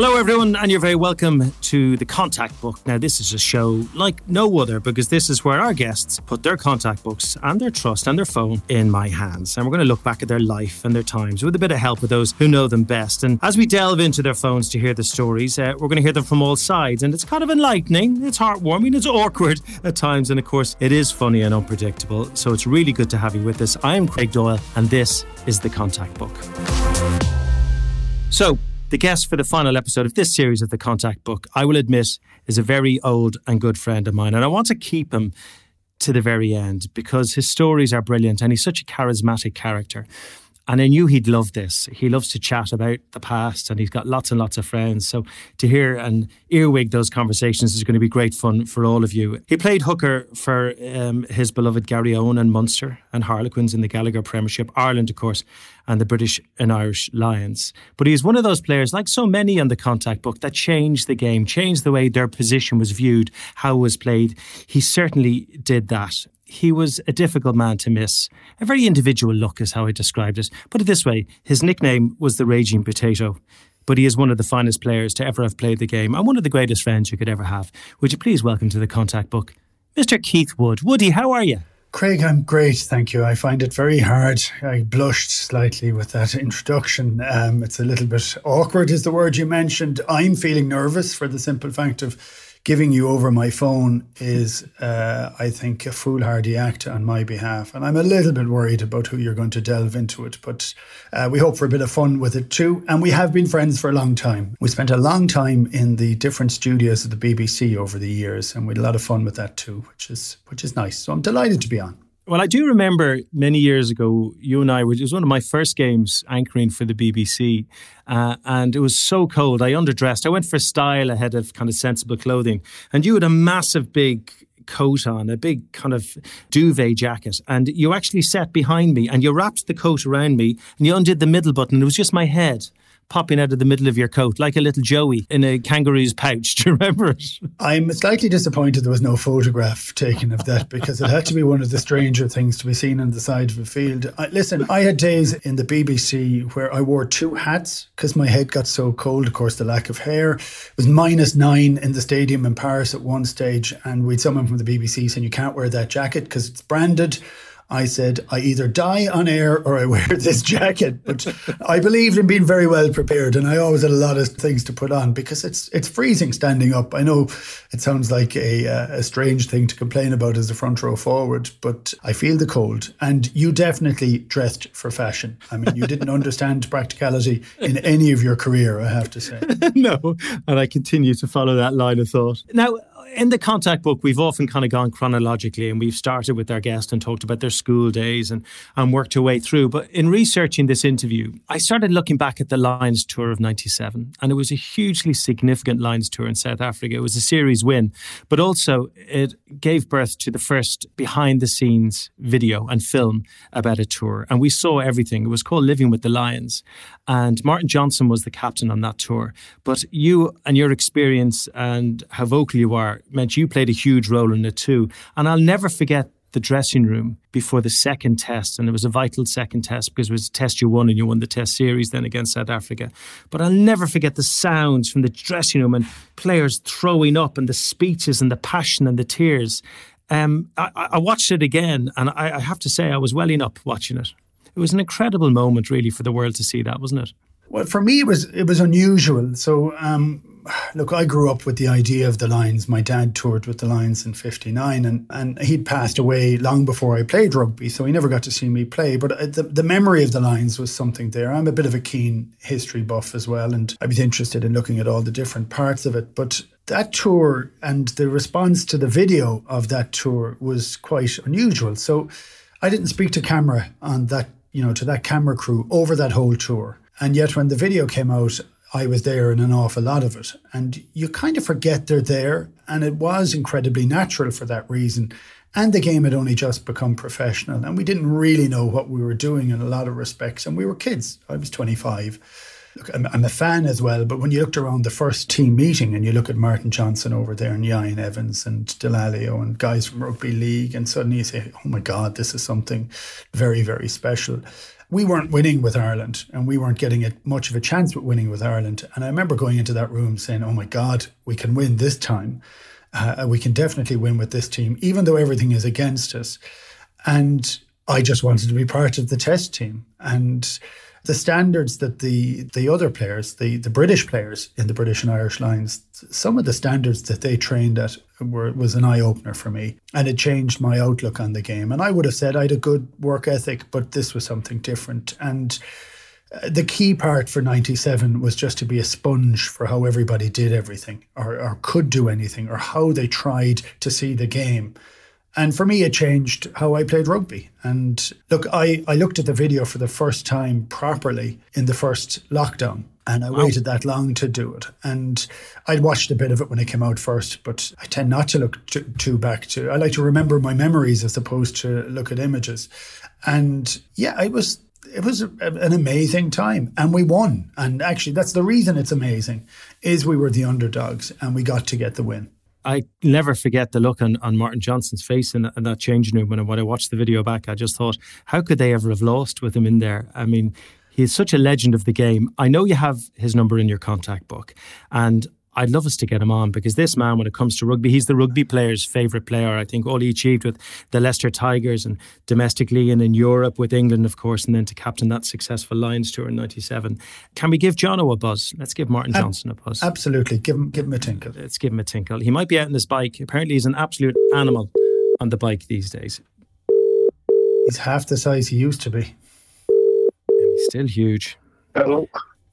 Hello, everyone, and you're very welcome to the Contact Book. Now, this is a show like no other because this is where our guests put their contact books and their trust and their phone in my hands. And we're going to look back at their life and their times with a bit of help with those who know them best. And as we delve into their phones to hear the stories, uh, we're going to hear them from all sides. And it's kind of enlightening, it's heartwarming, it's awkward at times. And of course, it is funny and unpredictable. So it's really good to have you with us. I am Craig Doyle, and this is the Contact Book. So, the guest for the final episode of this series of the Contact Book, I will admit, is a very old and good friend of mine. And I want to keep him to the very end because his stories are brilliant and he's such a charismatic character. And I knew he'd love this. He loves to chat about the past and he's got lots and lots of friends. So to hear and earwig those conversations is going to be great fun for all of you. He played hooker for um, his beloved Garryowen and Munster and Harlequins in the Gallagher Premiership, Ireland, of course, and the British and Irish Lions. But he's one of those players, like so many on the contact book, that changed the game, changed the way their position was viewed, how it was played. He certainly did that he was a difficult man to miss. A very individual look is how I described it. Put it this way his nickname was the Raging Potato, but he is one of the finest players to ever have played the game and one of the greatest friends you could ever have. Would you please welcome to the contact book, Mr. Keith Wood? Woody, how are you? Craig, I'm great, thank you. I find it very hard. I blushed slightly with that introduction. Um, it's a little bit awkward, is the word you mentioned. I'm feeling nervous for the simple fact of giving you over my phone is, uh, I think, a foolhardy act on my behalf. And I'm a little bit worried about who you're going to delve into it. But uh, we hope for a bit of fun with it too. And we have been friends for a long time. We spent a long time in the different studios of the BBC over the years, and we had a lot of fun with that too, which is which is nice. So I'm delighted to be on. Well, I do remember many years ago, you and I were, it was one of my first games anchoring for the BBC. Uh, and it was so cold. I underdressed. I went for style ahead of kind of sensible clothing. And you had a massive, big coat on, a big kind of duvet jacket. And you actually sat behind me and you wrapped the coat around me and you undid the middle button. It was just my head popping out of the middle of your coat, like a little Joey in a kangaroo's pouch. Do you remember it? I'm slightly disappointed there was no photograph taken of that because it had to be one of the stranger things to be seen on the side of a field. I, listen, I had days in the BBC where I wore two hats because my head got so cold. Of course, the lack of hair it was minus nine in the stadium in Paris at one stage, and we'd someone from the BBC saying you can't wear that jacket because it's branded. I said, I either die on air or I wear this jacket. But I believed in being very well prepared, and I always had a lot of things to put on because it's it's freezing standing up. I know it sounds like a uh, a strange thing to complain about as a front row forward, but I feel the cold. And you definitely dressed for fashion. I mean, you didn't understand practicality in any of your career, I have to say. no, and I continue to follow that line of thought. Now, in the contact book, we've often kind of gone chronologically and we've started with our guest and talked about their school days and, and worked our way through. But in researching this interview, I started looking back at the Lions tour of 97, and it was a hugely significant Lions tour in South Africa. It was a series win, but also it gave birth to the first behind the scenes video and film about a tour. And we saw everything. It was called Living with the Lions. And Martin Johnson was the captain on that tour. But you and your experience and how vocal you are meant you played a huge role in it too. And I'll never forget the dressing room before the second test. And it was a vital second test because it was a test you won and you won the test series then against South Africa. But I'll never forget the sounds from the dressing room and players throwing up and the speeches and the passion and the tears. Um, I, I, watched it again and I, I have to say I was welling up watching it. It was an incredible moment, really, for the world to see that, wasn't it? Well, for me, it was it was unusual. So, um, look, I grew up with the idea of the Lions. My dad toured with the Lions in '59, and, and he'd passed away long before I played rugby, so he never got to see me play. But uh, the, the memory of the Lions was something there. I'm a bit of a keen history buff as well, and I was interested in looking at all the different parts of it. But that tour and the response to the video of that tour was quite unusual. So I didn't speak to camera on that, you know, to that camera crew over that whole tour. And yet when the video came out, I was there in an awful lot of it. And you kind of forget they're there. And it was incredibly natural for that reason. And the game had only just become professional. And we didn't really know what we were doing in a lot of respects. And we were kids. I was 25. Look, I'm, I'm, a fan as well, but when you looked around the first team meeting and you look at Martin Johnson over there and Ieuan Evans and Dallaglio and guys from rugby league, and suddenly you say, oh my God, this is something very, very special. We weren't winning with Ireland and we weren't getting it much of a chance with winning with Ireland. And I remember going into that room saying, oh my God, we can win this time. Uh, we can definitely win with this team, even though everything is against us. And I just wanted to be part of the test team. And the standards that the the other players, the the British players in the British and Irish Lions, some of the standards that they trained at were was an eye opener for me, and it changed my outlook on the game. And I would have said I had a good work ethic, but this was something different. And uh, the key part for 97 was just to be a sponge for how everybody did everything or, or could do anything or how they tried to see the game and for me, it changed how I played rugby. And look, I, I looked at the video for the first time properly in the first lockdown. And I wow. waited that long to do it. And I'd watched a bit of it when it came out first, but I tend not to look too, too back to. I like to remember my memories as opposed to look at images. And yeah, it was it was an amazing time and we won and actually that's the reason it's amazing is we were the underdogs and we got to get the win I never forget the look on, on Martin Johnson's face in, in that changing room when I, when I watched the video back. I just thought, how could they ever have lost with him in there? I mean, he's such a legend of the game. I know you have his number in your contact book, and I'd love us to get him on because this man, when it comes to rugby, he's the rugby player's favourite player. I think all he achieved with the Leicester Tigers and domestically and in Europe with England, of course, and then to captain that successful Lions tour in '97. Can we give Jono a buzz? Let's give Martin Johnson a buzz. Absolutely, give him give him a tinkle. Let's give him a tinkle. He might be out on his bike. Apparently, he's an absolute animal on the bike these days. He's half the size he used to be. And he's still huge. Hello.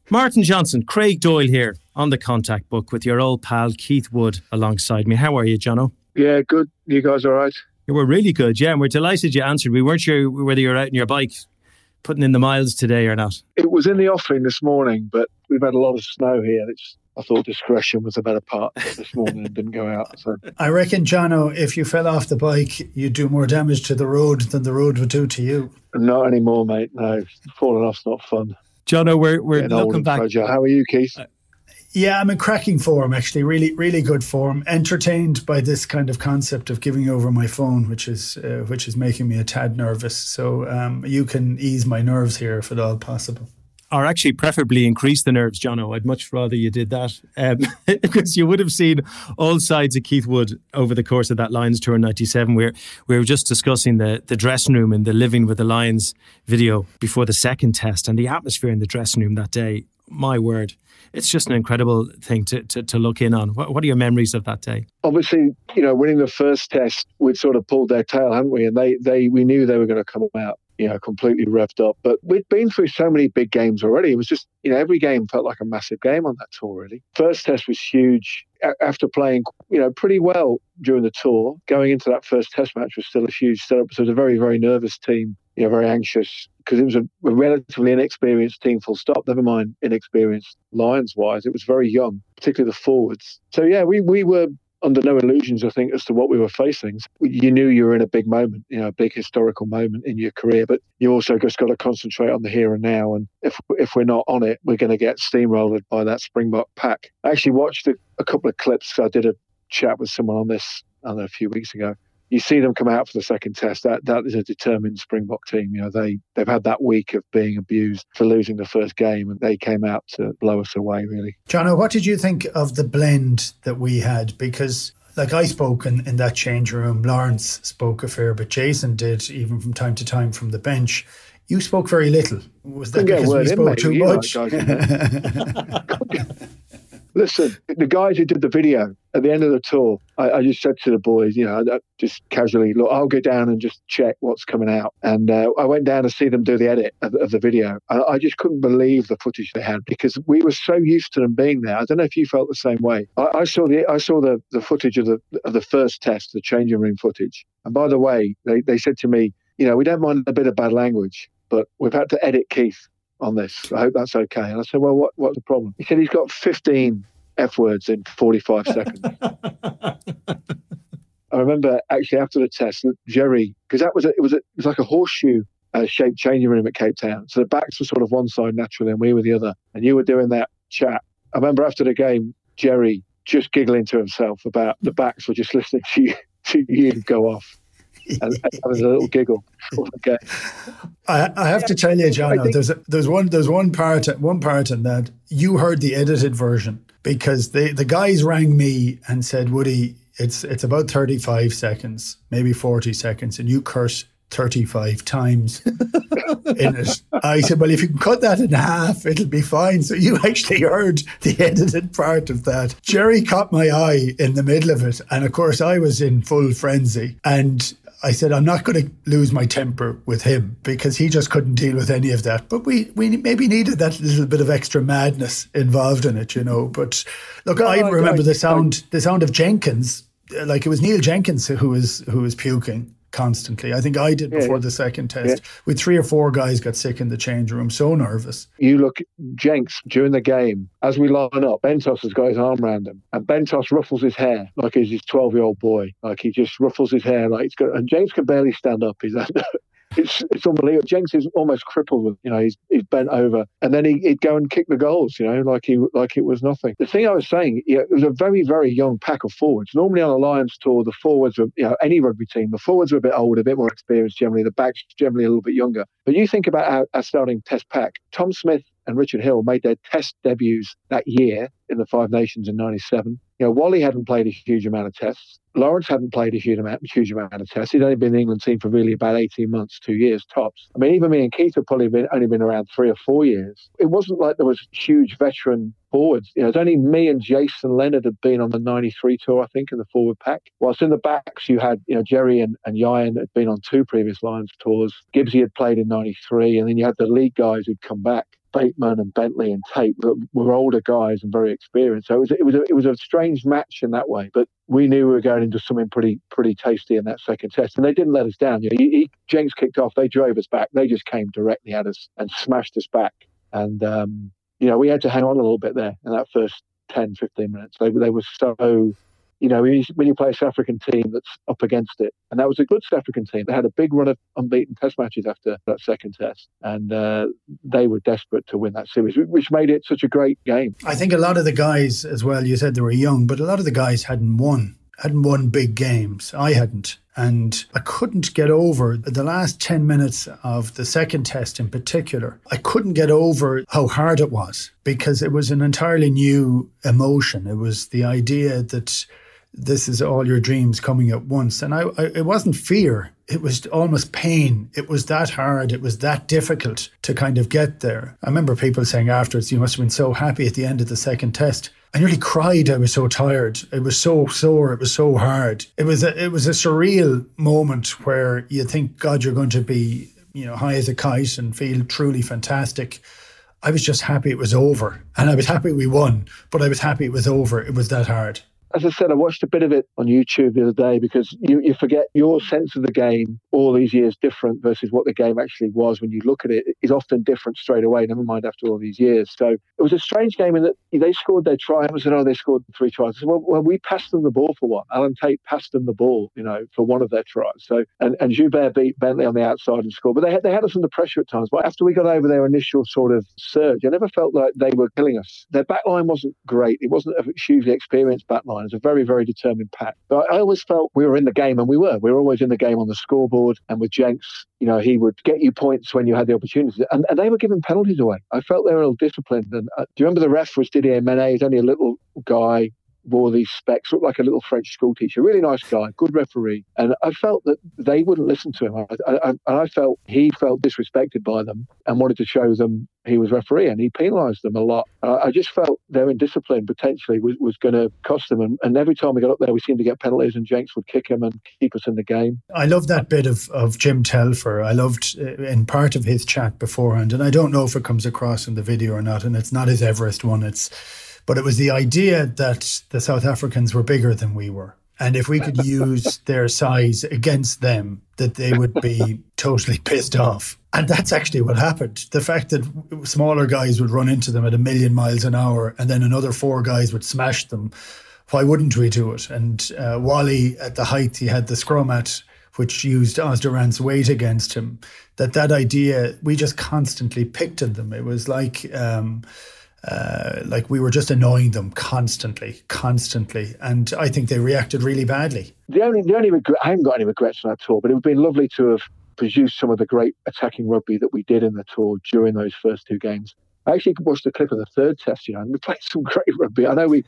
Martin Johnson, Craig Doyle here on the contact book with your old pal Keith Wood alongside me. How are you, Jono? Yeah, good. You guys all right? Yeah, we're really good, yeah, and we're delighted you answered. We weren't sure whether you were out on your bike putting in the miles today or not. It was in the offing this morning, but we've had a lot of snow here. It's I thought discretion was a better part this morning and didn't go out. So I reckon, Jono, if you fell off the bike, you'd do more damage to the road than the road would do to you. Not anymore, mate. No, falling off's not fun. Jono, we're we're looking back. Fragile. How are you, Keith? Uh, Yeah, I'm in cracking form actually. Really, really good form. Entertained by this kind of concept of giving over my phone, which is uh, which is making me a tad nervous. So um, you can ease my nerves here if at all possible or actually preferably increase the nerves, Jono. I'd much rather you did that um, because you would have seen all sides of Keith Wood over the course of that Lions tour in '97. Where we were just discussing the the dressing room and the Living with the Lions video before the second test and the atmosphere in the dressing room that day. My word, it's just an incredible thing to, to, to look in on. What, what, are your memories of that day? Obviously, you know, winning the first test, we'd sort of pulled their tail, hadn't we? And they, they we knew they were going to come out you know, completely revved up. But we'd been through so many big games already. It was just, you know, every game felt like a massive game on that tour, really. First test was huge. After playing, you know, pretty well during the tour, going into that first test match was still a huge setup. So it was a very, very nervous team, you know, very anxious because it was a, a relatively inexperienced team, full stop, never mind inexperienced Lions wise. It was very young, particularly the forwards. So, yeah, we, we were under no illusions, I think, as to what we were facing. You knew you were in a big moment, you know, a big historical moment in your career, but you also just got to concentrate on the here and now. And if if we're not on it, we're going to get steamrolled by that Springbok pack. I actually watched a, a couple of clips. I did a chat with someone on this I know, a few weeks ago, you see them come out for the second test. That that is a determined Springbok team. You know, they they've had that week of being abused for losing the first game, and they came out to blow us away. Really, Jono, what did you think of the blend that we had? Because like I spoke in, in that change room, Lawrence spoke a fair bit, Jason did, even from time to time from the bench. You spoke very little. Was that because we spoke too much? Listen, the guys who did the video at the end of the tour, I, I just said to the boys, you know, just casually, look, I'll go down and just check what's coming out. And uh, I went down to see them do the edit of, of the video. I, just couldn't believe the footage they had because we were so used to them being there. I don't know if you felt the same way. I, I saw the I saw the, the footage of the of the first test, the changing room footage. And by the way, they, they said to me, you know, we don't mind a bit of bad language, but we've had to edit Keith on this. I hope that's okay. And I said, well, what, what's the problem? He said he's got 15 F words in 45 seconds. I remember actually after the test, Jerry, because that was a, it was a, it was like a horseshoe uh, shaped changing room at Cape Town. So the backs were sort of one side naturally, and we were the other. And you were doing that chat. I remember after the game, Jerry just giggling to himself about the backs were just listening to you, to you go off. And having a little giggle. Okay. I, I have to tell you, John, think, there's a, there's one there's one part one part in that you heard the edited version because they, the guys rang me and said, Woody, it's it's about 35 seconds, maybe 40 seconds, and you curse 35 times in it. I said, Well, if you can cut that in half, it'll be fine. So you actually heard the edited part of that. Jerry caught my eye in the middle of it. And of course, I was in full frenzy. And I said, I'm not going to lose my temper with him because he just couldn't deal with any of that. But we, we maybe needed that little bit of extra madness involved in it, you know. But look, no, I remember the sound, the sound of Jenkins, like it was Neil Jenkins who was who was puking constantly. I think I did yeah, before yeah. the second test. Yeah. With three or four guys got sick in the change room, so nervous. You look, Jenks, during the game, as we line up, Bentos has got his arm around him, and Bentos ruffles his hair like he's his 12 year old boy. Like he just ruffles his hair, like he's got, and James can barely stand up. He's under, it's it's unbelievable. Jenks is almost crippled with you know he's he's bent over, and then he, would go and kick the goals, you know, like he like it was nothing. The thing I was saying, yeah, it was a very very young pack of forwards. Normally on a Lions tour, the forwards are you know any rugby team, the forwards are a bit older, a bit more experienced generally. The backs generally a little bit younger. But you think about our, our starting Test pack: Tom Smith and Richard Hill made their Test debuts that year in the Five Nations in '97. You know, Wally hadn't played a huge amount of tests. Lawrence hadn't played a huge amount, huge amount of tests. He'd only been in the England team for really about 18 months, two years tops. I mean, even me and Keith have probably been, only been around three or four years. It wasn't like there was huge veteran forwards. You know, it's only me and Jason Leonard had been on the 93 tour, I think, in the forward pack. Whilst in the backs, you had, you know, Jerry and, and Ieuan had been on two previous Lions tours. Gibbsy had played in 93, and then you had the league guys who'd come back. Bateman and Bentley and Tait that were older guys and very experienced. So it was it was a, it was a strange match in that way. But we knew we were going into something pretty pretty tasty in that second test, and they didn't let us down. You know, he, he, Jenks kicked off, they drove us back, they just came directly at us and smashed us back. And um, you know, we had to hang on a little bit there in that first 10, 15 minutes. They they were so you know, when you play a South African team that's up against it, and that was a good South African team. They had a big run of unbeaten Test matches after that second Test, and uh, they were desperate to win that series, which made it such a great game. I think a lot of the guys, as well, you said they were young, but a lot of the guys hadn't won, hadn't won big games. I hadn't. And I couldn't get over the last 10 minutes of the second test in particular. I couldn't get over how hard it was because it was an entirely new emotion. It was the idea that this is all your dreams coming at once. And I, I, it wasn't fear, it was almost pain. It was that hard, it was that difficult to kind of get there. I remember people saying afterwards, you must have been so happy at the end of the second test. I nearly cried. I was so tired. It was so sore. It was so hard. It was a, it was a surreal moment where you think, God, you're going to be, you know, high as a kite and feel truly fantastic. I was just happy it was over. And I was happy we won, but I was happy it was over. It was that hard as I said, I watched a bit of it on YouTube the other day because you, you forget your sense of the game all these years different versus what the game actually was when you look at it is often different straight away, never mind after all these years. So it was a strange game in that they scored their try. I said, oh, they scored three tries. I said, well, well, we passed them the ball for one. Alan Tait passed them the ball, you know, for one of their tries. So and, and Joubert beat Bentley on the outside and scored. But they had, they had us under pressure at times. But after we got over their initial sort of surge, I never felt like they were killing us. Their backline wasn't great. It wasn't a hugely experienced backline. It was a very, very determined pack. But I always felt we were in the game, and we were. We were always in the game on the scoreboard. And with Jenks, you know, he would get you points when you had the opportunity. And, and they were giving penalties away. I felt they were little disciplined. And uh, do you remember the ref was Didier Mené? He's only a little guy, wore these specs, looked like a little French school teacher. Really nice guy, good referee. And I felt that they wouldn't listen to him. I, I, and I felt he felt disrespected by them and wanted to show them he was referee and he penalised them a lot. I just felt their indiscipline potentially was, was going to cost them. And, and, every time we got up there, we seemed to get penalties and Jenks would kick him and keep us in the game. I love that bit of, of Jim Telfer. I loved uh, in part of his chat beforehand. And I don't know if it comes across in the video or not. And it's not his Everest one. It's but it was the idea that the South Africans were bigger than we were. And if we could use their size against them, that they would be totally pissed off. And that's actually what happened. The fact that smaller guys would run into them at a million miles an hour and then another four guys would smash them. Why wouldn't we do it? And uh, Wally, at the height he had the scrum at, which used Os du Randt's weight against him, that that idea we just constantly picked at them. It was like. Um, uh, like we were just annoying them constantly, constantly, and I think they reacted really badly. The only, the only regret, I haven't got any regrets on that tour, but it would have been lovely to have produced some of the great attacking rugby that we did in the tour during those first two games. I actually watched a clip of the third test, you know, and we played some great rugby. I know we,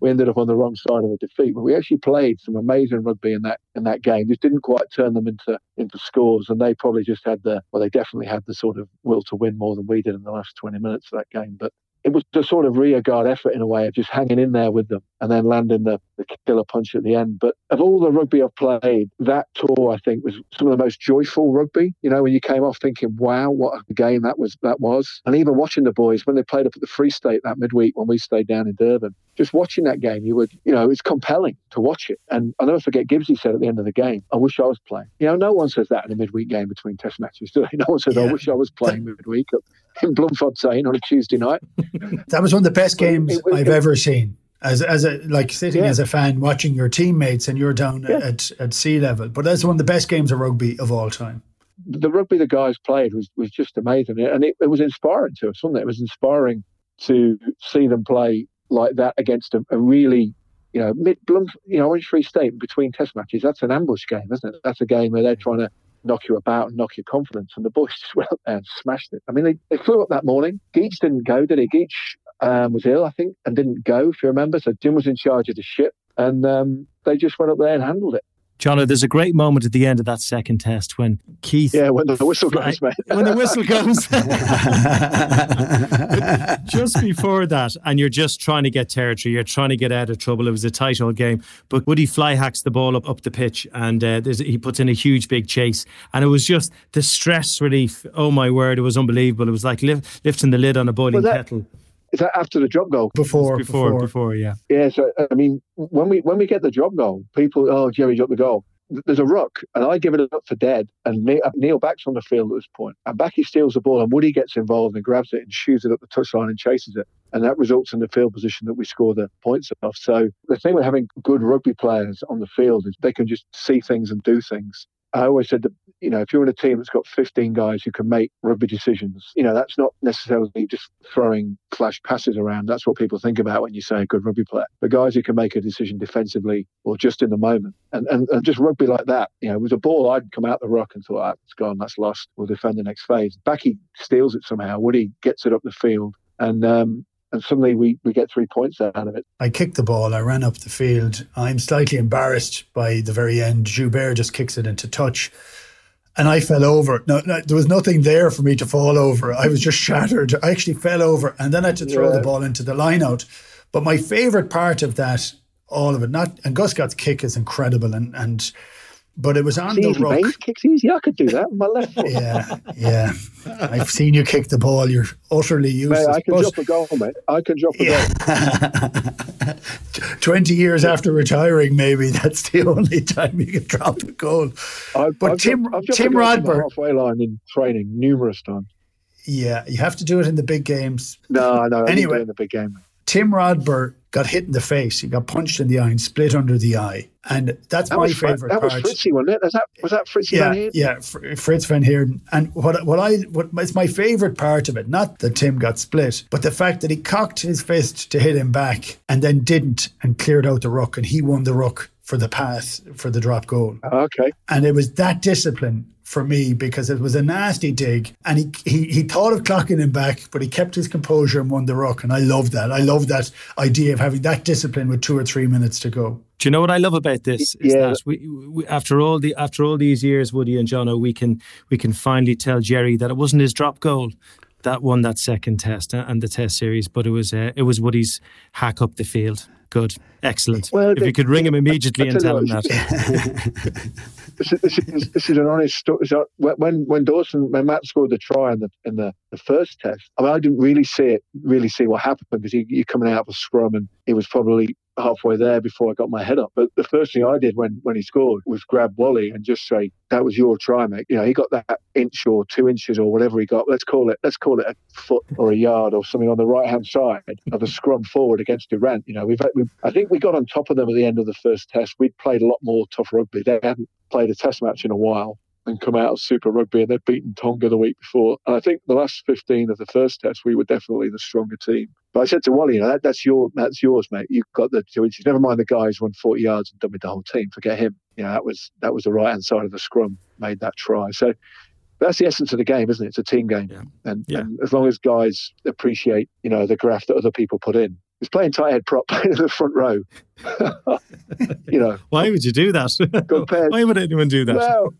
we ended up on the wrong side of a defeat, but we actually played some amazing rugby in that in that game. Just didn't quite turn them into into scores, and they probably just had the well, they definitely had the sort of will to win more than we did in the last twenty minutes of that game. But it was a sort of rearguard effort in a way of just hanging in there with them and then landing the, the killer punch at the end. But of all the rugby I've played, that tour I think was some of the most joyful rugby. You know, when you came off thinking, "Wow, what a game that was!" That was, and even watching the boys when they played up at the Free State that midweek when we stayed down in Durban, just watching that game, you would, you know, it's compelling to watch it. And I'll never forget Gibbsy said at the end of the game, "I wish I was playing." You know, no one says that in a midweek game between Test matches, do they? No one says, yeah. "I wish I was playing midweek." in Bloemfontein on a Tuesday night. that was one of the best games it, it, I've it, ever seen. As as a like sitting yeah. as a fan watching your teammates and you're down yeah. at at sea level. But that's one of the best games of rugby of all time. The rugby the guys played was was just amazing, and it, it was inspiring to us, wasn't it? It was inspiring to see them play like that against a, a really you know, mid Blum, you know, Orange Free State between Test matches. That's an ambush game, isn't it? That's a game where they're trying to knock you about and knock your confidence. And the boys just went up there and smashed it. I mean, they, they flew up that morning. Geech didn't go, did he? Geech um, was ill, I think, and didn't go, if you remember. So Jim was in charge of the ship, and um, they just went up there and handled it. Jono, there's a great moment at the end of that second test when Keith. Yeah, when the whistle goes, mate. when the whistle goes. just before that, and you're just trying to get territory, you're trying to get out of trouble. It was a tight old game, but Woody fly hacks the ball up, up the pitch and uh, he puts in a huge big chase. And it was just the stress relief. Oh my word, it was unbelievable. It was like lifting the lid on a boiling well, that, kettle. Is that after the drop goal? Before, before, before, before, yeah. Yeah. So I mean, when we when we get the drop goal, people, oh, Jerry got the goal. There's a ruck, and I give it up for dead. And uh, Neil Back's on the field at this point, and Backy steals the ball, and Woody gets involved and grabs it and shoots it up the touchline and chases it, and that results in the field position that we score the points off. So the thing with having good rugby players on the field is they can just see things and do things. I always said that, you know, if you're in a team that's got 15 guys who can make rugby decisions, you know, that's not necessarily just throwing flash passes around. That's what people think about when you say a good rugby player. The guys who can make a decision defensively or just in the moment. And, and, and just rugby like that, you know, with a ball, I'd come out the rock and thought, ah, it's gone, that's lost. We'll defend the next phase. Backy steals it somehow. Woody gets it up the field. And um, and suddenly we, we get three points out of it. I kicked the ball, I ran up the field. I'm slightly embarrassed by the very end. Joubert just kicks it into touch. And I fell over. No, no, there was nothing there for me to fall over. I was just shattered. I actually fell over and then I had to throw yeah. the ball into the line out. But my favourite part of that, all of it, not and Guscott's kick is incredible and and but it was on it's the easy, ruck. Mate. Kicks easy. I could do that my left foot. yeah, yeah. I've seen you kick the ball. You're utterly useless. Mate, I can but, drop a goal, mate. I can drop a yeah. goal. Twenty years after retiring, maybe that's the only time you can drop a goal. I've, but I've Tim dropped, Tim Rodber halfway line in training numerous times. Yeah, you have to do it in the big games. No, no. Anyway, in the big game. Tim Rodber got hit in the face. He got punched in the eye and split under the eye. And that's that my favorite that part. That was Fritzy, wasn't it? Was that, was that Fritzy yeah, Van Heerden? Yeah, Fritz Van Heerden. And what, what I, what, it's my favorite part of it, not that Tim got split, but the fact that he cocked his fist to hit him back and then didn't and cleared out the ruck and he won the ruck for the pass for the drop goal. Oh, okay. And it was that discipline for me because it was a nasty dig and he, he he thought of clocking him back but he kept his composure and won the ruck and I love that I love that idea of having that discipline with two or three minutes to go do you know what I love about this is yeah. that we, we, after all the after all these years Woody and Jono we can we can finally tell Jerry that it wasn't his drop goal that won that second test and the test series but it was uh, it was Woody's hack up the field Good. Excellent. Well, if you could ring him immediately and tell him that. this, is, this, is, this is an honest story. So when when Dawson when Matt scored the try in the in the, the first test, I mean I didn't really see it really see what happened because he, you're coming out of a scrum and he was probably halfway there before I got my head up. But the first thing I did when, when he scored was grab Wally and just say, that was your try, mate. You know, he got that inch or two inches or whatever he got. Let's call it, let's call it a foot or a yard or something on the right hand side of the scrum forward against du Randt. You know, we've, we've, I think we got on top of them at the end of the first test. We'd played a lot more tough rugby. They hadn't played a test match in a while and come out of Super Rugby, and they'd beaten Tonga the week before. And I think the last 15 of the first test, we were definitely the stronger team. But I said to Wally, you know, that, that's your that's yours, mate. You've got the two inches. Never mind the guys run 40 yards and dummied the whole team. Forget him. You know, that was that was the right hand side of the scrum made that try. So that's the essence of the game, isn't it? It's a team game, yeah. And, yeah. and as long as guys appreciate, you know, the graft that other people put in, He's playing tight head prop in the front row. you know. Why would you do that? Compared, Why would anyone do that? Well,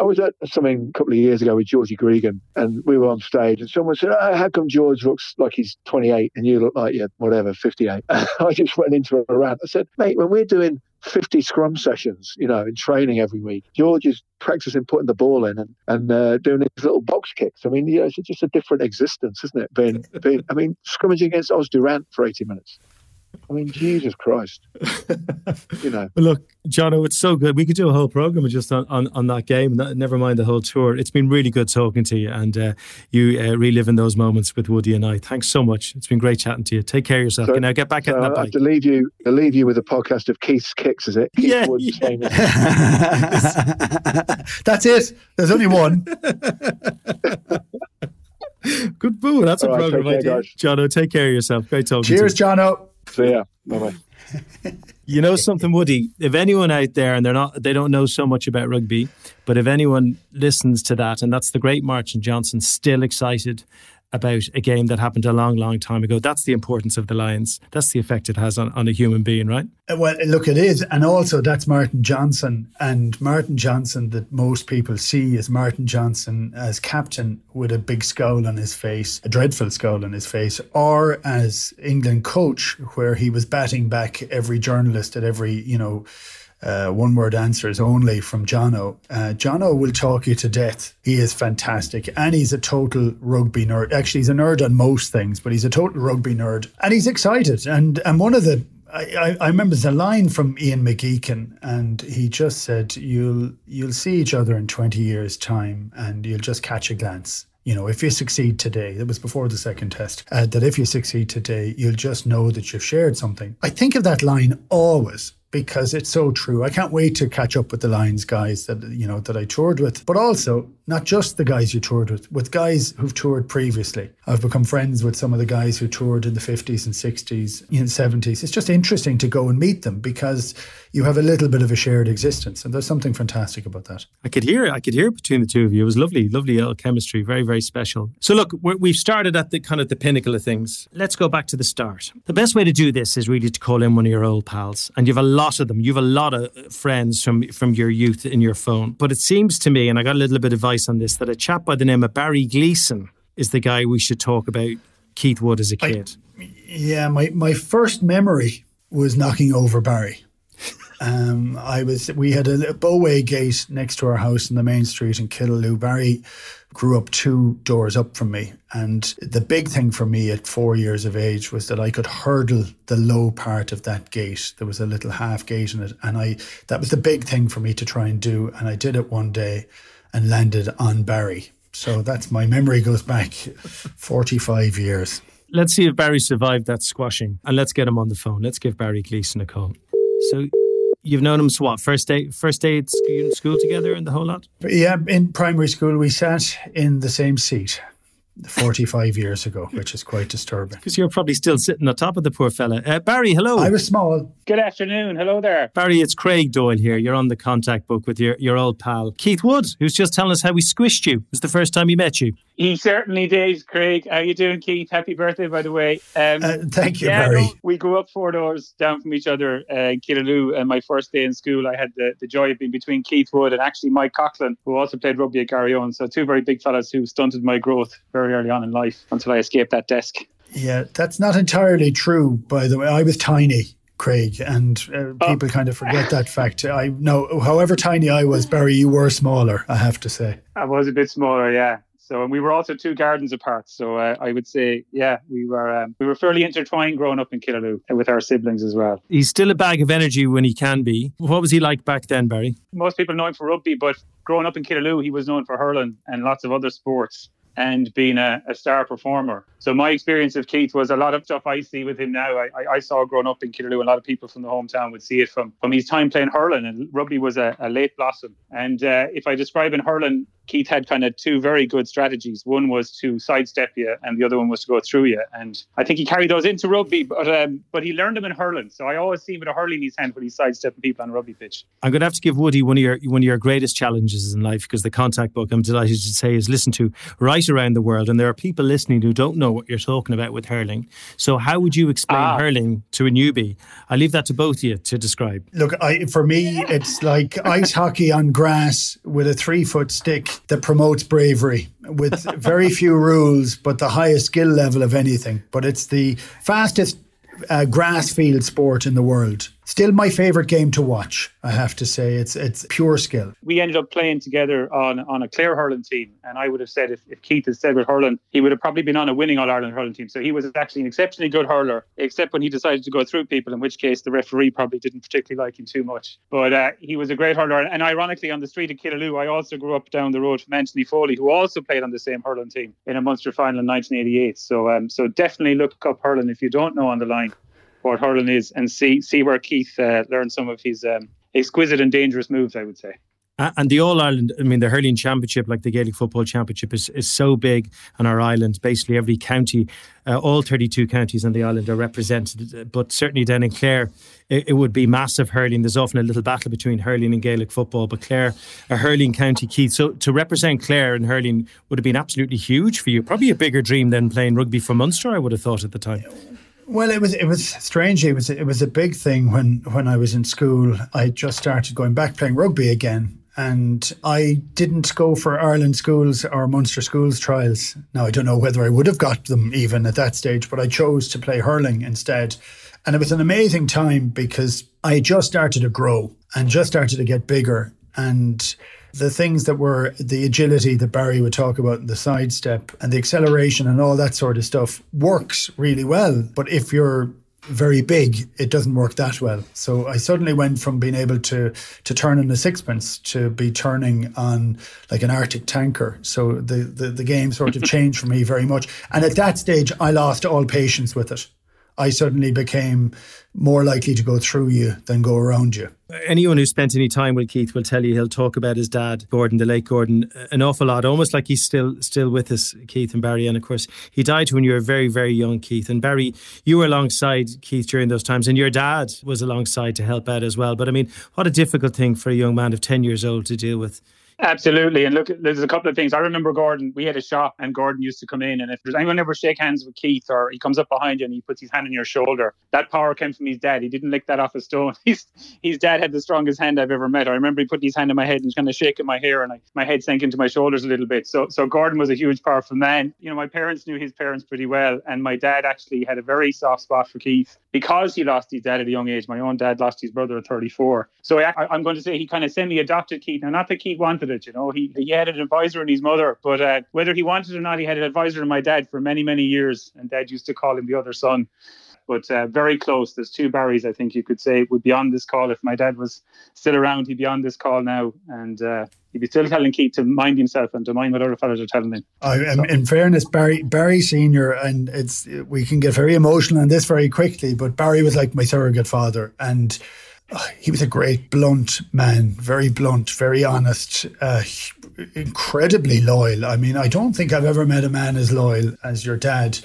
I was at something a couple of years ago with Georgie Gregan, and we were on stage, and someone said, oh, "How come George looks like he's 28 and you look like you're whatever 58?" I just went into a rant. I said, "Mate, when we're doing 50 scrum sessions, you know, in training every week. George is practicing putting the ball in and, and uh, doing his little box kicks. I mean, it's just a different existence, isn't it? Being, being I mean, scrummaging against Os du Randt for 80 minutes. I mean, Jesus Christ. you know. Look, Jono, it's so good. We could do a whole program just on, on, on that game, never mind the whole tour. It's been really good talking to you and uh, you uh, reliving those moments with Woody and I. Thanks so much. It's been great chatting to you. Take care of yourself. So, now get back so that I have to leave you, i leave you with a podcast of Keith's Kicks, is it? Keith yeah. yeah. That's it. There's only one. Good boo. That's All a right, program idea. Jono, take care of yourself. Great talking Cheers, to you. Cheers, Jono. See ya. Bye bye. you know something, Woody? If anyone out there and they're not, they don't know so much about rugby, but if anyone listens to that, and that's the great Martin Johnson, still excited about a game that happened a long, long time ago. That's the importance of the Lions. That's the effect it has on, on a human being, right? Uh, well, look, it is. And also, that's Martin Johnson. And Martin Johnson, that most people see as Martin Johnson as captain with a big scowl on his face, a dreadful scowl on his face, or as England coach, where he was batting back every journalist at every, you know, uh, one word answers only from Jono. Uh, Jono will talk you to death. He is fantastic. And he's a total rugby nerd. Actually, he's a nerd on most things, but he's a total rugby nerd. And he's excited. And, and one of the I, I, remember a line from Ian McGeechan, and he just said, "You'll you'll see each other in 20 years' time, and you'll just catch a glance." You know, if you succeed today, it was before the second test, uh, that if you succeed today, you'll just know that you've shared something. I think of that line always because it's so true. I can't wait to catch up with the Lions guys that you know that I toured with, but also not just the guys you toured with, with guys who've toured previously. I've become friends with some of the guys who toured in the 50s and 60s and 70s. It's just interesting to go and meet them because you have a little bit of a shared existence, and there's something fantastic about that. I could hear. I could hear between the two of you. It was lovely, lovely little chemistry, very, very special. So look, we've started at the kind of the pinnacle of things. Let's go back to the start. The best way to do this is really to call in one of your old pals, and you've a lot of them. You've a lot of friends from from your youth in your phone. But it seems to me, and I got a little bit of advice on this, that a chap by the name of Barry Gleeson is the guy we should talk about Keith Wood as a kid. I, yeah, my, my first memory was knocking over Barry. Um, I was we had a bowway gate next to our house in the main street in Killaloe. Barry grew up two doors up from me. And the big thing for me at four years of age was that I could hurdle the low part of that gate. There was a little half gate in it. And I that was the big thing for me to try and do. And I did it one day and landed on Barry. So that's my memory goes back 45 years. Let's see if Barry survived that squashing. And let's get him on the phone. Let's give Barry Gleeson a call. So You've known him so what? First day, first day at school together, and the whole lot. Yeah, in primary school, we sat in the same seat. 45 years ago, which is quite disturbing. Because you're probably still sitting on top of the poor fella. Uh, Barry, hello. I was small. Good afternoon. Hello there. Barry, it's Craig Doyle here. You're on the contact book with your, your old pal, Keith Wood, who's just telling us how we squished you. It was the first time he met you. He certainly did, Craig. How you doing, Keith? Happy birthday, by the way. Um, uh, thank you, yeah, Barry. No, we grew up four doors down from each other uh, in Killaloe. And my first day in school, I had the, the joy of being between Keith Wood and actually Mike Coughlin, who also played rugby at Garryowen. So two very big fellas who stunted my growth very early on in life until I escaped that desk. Yeah, that's not entirely true, by the way. I was tiny. Craig, and uh, oh. people kind of forget that fact. I know, however tiny I was, Barry, you were smaller. I have to say. I was a bit smaller, yeah. So and we were also two gardens apart. So uh, I would say, yeah, we were um, we were fairly intertwined growing up in Killaloe with our siblings as well. He's still a bag of energy when he can be. What was he like back then, Barry? Most people know him for rugby, but growing up in Killaloe, he was known for hurling and lots of other sports and being a, a, star performer. So my experience of Keith was a lot of stuff I see with him now. I, I, I saw growing up in Killaloe, a lot of people from the hometown would see it from, from his time playing hurling, and rugby was a, a late blossom. And uh, if I describe in hurling, Keith had kind of two very good strategies. One was to sidestep you, and the other one was to go through you. And I think he carried those into rugby, but um, but he learned them in hurling. So I always see him with a hurling in his hand when he's sidestepping people on a rugby pitch. I'm going to have to give Woody one of your one of your greatest challenges in life because the contact book I'm delighted to say is listened to right around the world, and there are people listening who don't know what you're talking about with hurling. So how would you explain ah. hurling to a newbie? I leave that to both of you to describe. Look, I, for me, it's like ice hockey on grass with a three foot stick that promotes bravery with very few rules, but the highest skill level of anything. But it's the fastest uh, grass field sport in the world. Still my favorite game to watch, I have to say. It's it's pure skill. We ended up playing together on, on a Clare hurling team. And I would have said if, if Keith had stayed with hurling, he would have probably been on a winning All Ireland hurling team. So he was actually an exceptionally good hurler, except when he decided to go through people, in which case the referee probably didn't particularly like him too much. But uh, he was a great hurler. And ironically, on the street of Killaloe, I also grew up down the road from Anthony Foley, who also played on the same hurling team in a Munster final in 1988. So um, so definitely look up hurling if you don't know on the line what hurling is and see see where Keith uh, learned some of his um, exquisite and dangerous moves. I would say. And the All Ireland, I mean, the hurling championship, like the Gaelic Football Championship, is, is so big on our island. Basically, every county, uh, all 32 counties on the island are represented. But certainly down in Clare, it, it, would be massive hurling. There's often a little battle between hurling and Gaelic football. But Clare, a hurling county, Keith. So to represent Clare in hurling would have been absolutely huge for you. Probably a bigger dream than playing rugby for Munster, I would have thought at the time. Well, it was it was strange. It was it was a big thing when when I was in school. I just started going back playing rugby again, and I didn't go for Ireland schools or Munster schools trials. Now I don't know whether I would have got them even at that stage, but I chose to play hurling instead. And it was an amazing time because I just started to grow and just started to get bigger and the things that were the agility that Barry would talk about, the sidestep and the acceleration and all that sort of stuff works really well. But if you're very big, it doesn't work that well. So I suddenly went from being able to to turn on a sixpence to be turning on like an Arctic tanker. So the, the, the game sort of changed for me very much. And at that stage, I lost all patience with it. I suddenly became more likely to go through you than go around you. Anyone who spent any time with Keith will tell you he'll talk about his dad, Gordon, the late Gordon, an awful lot, almost like he's still still with us, Keith and Barry. And of course, he died when you were very, very young, Keith. And Barry, you were alongside Keith during those times, and your dad was alongside to help out as well. But I mean, what a difficult thing for a young man of 10 years old to deal with. Absolutely. And look, there's a couple of things. I remember Gordon, we had a shop and Gordon used to come in. And if there's anyone ever shake hands with Keith or he comes up behind you and he puts his hand on your shoulder, that power came from his dad. He didn't lick that off a stone. His, his dad had the strongest hand I've ever met. I remember he put his hand on my head and kind of shaking my hair and I, my head sank into my shoulders a little bit. So, so Gordon was a huge, powerful man. You know, my parents knew his parents pretty well. And my dad actually had a very soft spot for Keith because he lost his dad at a young age. My own dad lost his brother at 34. So I, am going to say he kind of semi adopted Keith. Now, not that Keith wanted it, you know, he, he had an advisor in his mother, but uh, whether he wanted or not, he had an advisor in my dad for many, many years. And dad used to call him the other son. But uh, very close. There's two Barrys, I think you could say, would be on this call. If my dad was still around, he'd be on this call now. And uh, he'd be still telling Keith to mind himself and to mind what other fellows are telling him. I, so. In fairness, Barry Barry Senior, and it's we can get very emotional on this very quickly, but Barry was like my surrogate father, and he was a great, blunt man, very blunt, very honest, uh, incredibly loyal. I mean, I don't think I've ever met a man as loyal as your dad.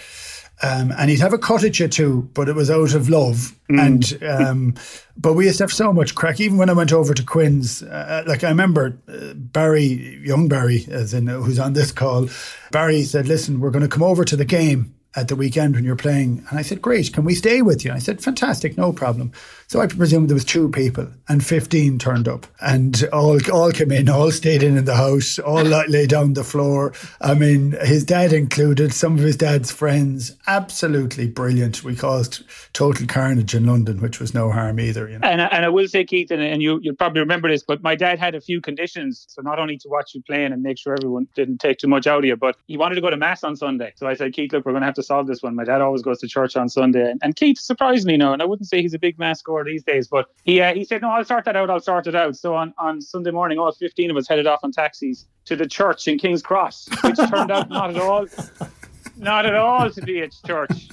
Um, and he'd have a cut at you too, but it was out of love. Mm. And um, but we used to have so much crack. Even when I went over to Quins, uh, like I remember uh, Barry, young Barry, as in uh, who's on this call, Barry said, "Listen, we're going to come over to the game." at the weekend when you're playing. And I said, Great, can we stay with you? I said, Fantastic, no problem. So I presume there was two people and 15 turned up and all all came in, all stayed in in the house, all lay down the floor. I mean, his dad included, some of his dad's friends. Absolutely brilliant. We caused total carnage in London, which was no harm either. You know? and, and I will say, Keith, and, and you, you'll probably remember this, but my dad had a few conditions. So not only to watch you playing and make sure everyone didn't take too much out of you, but he wanted to go to Mass on Sunday. So I said, Keith, look, we're going to have to solve this one. My dad always goes to church on Sunday. And, and Keith, surprisingly, no, and I wouldn't say he's a big Mass goer these days, but he uh, he said, no, I'll sort that out. I'll sort it out. So on, on Sunday morning, all 15 of us headed off on taxis to the church in King's Cross, which turned out not at all, not at all to be a church.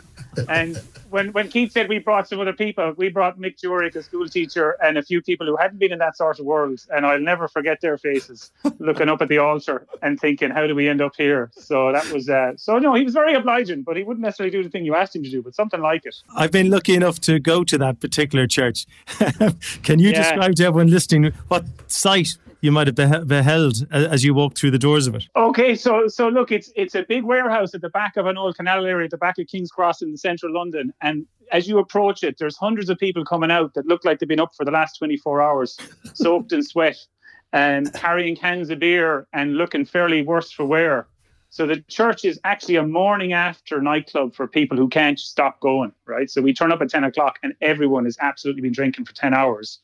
And when when Keith said we brought some other people, we brought Mick Jurick, a school teacher, and a few people who hadn't been in that sort of world. And I'll never forget their faces looking up at the altar and thinking, "How do we end up here?" So that was uh, so. No, he was very obliging, but he wouldn't necessarily do the thing you asked him to do, but something like it. I've been lucky enough to go to that particular church. Can you yeah. describe to everyone listening what sight you might have beheld as you walked through the doors of it? Okay, so so look, it's it's a big warehouse at the back of an old canal area at the back of King's Cross in the central London, and as you approach it, there's hundreds of people coming out that look like they've been up for the last 24 hours, soaked in sweat, and carrying cans of beer and looking fairly worse for wear. So the church is actually a morning after nightclub for people who can't stop going, right? So we turn up at 10 o'clock and everyone has absolutely been drinking for 10 hours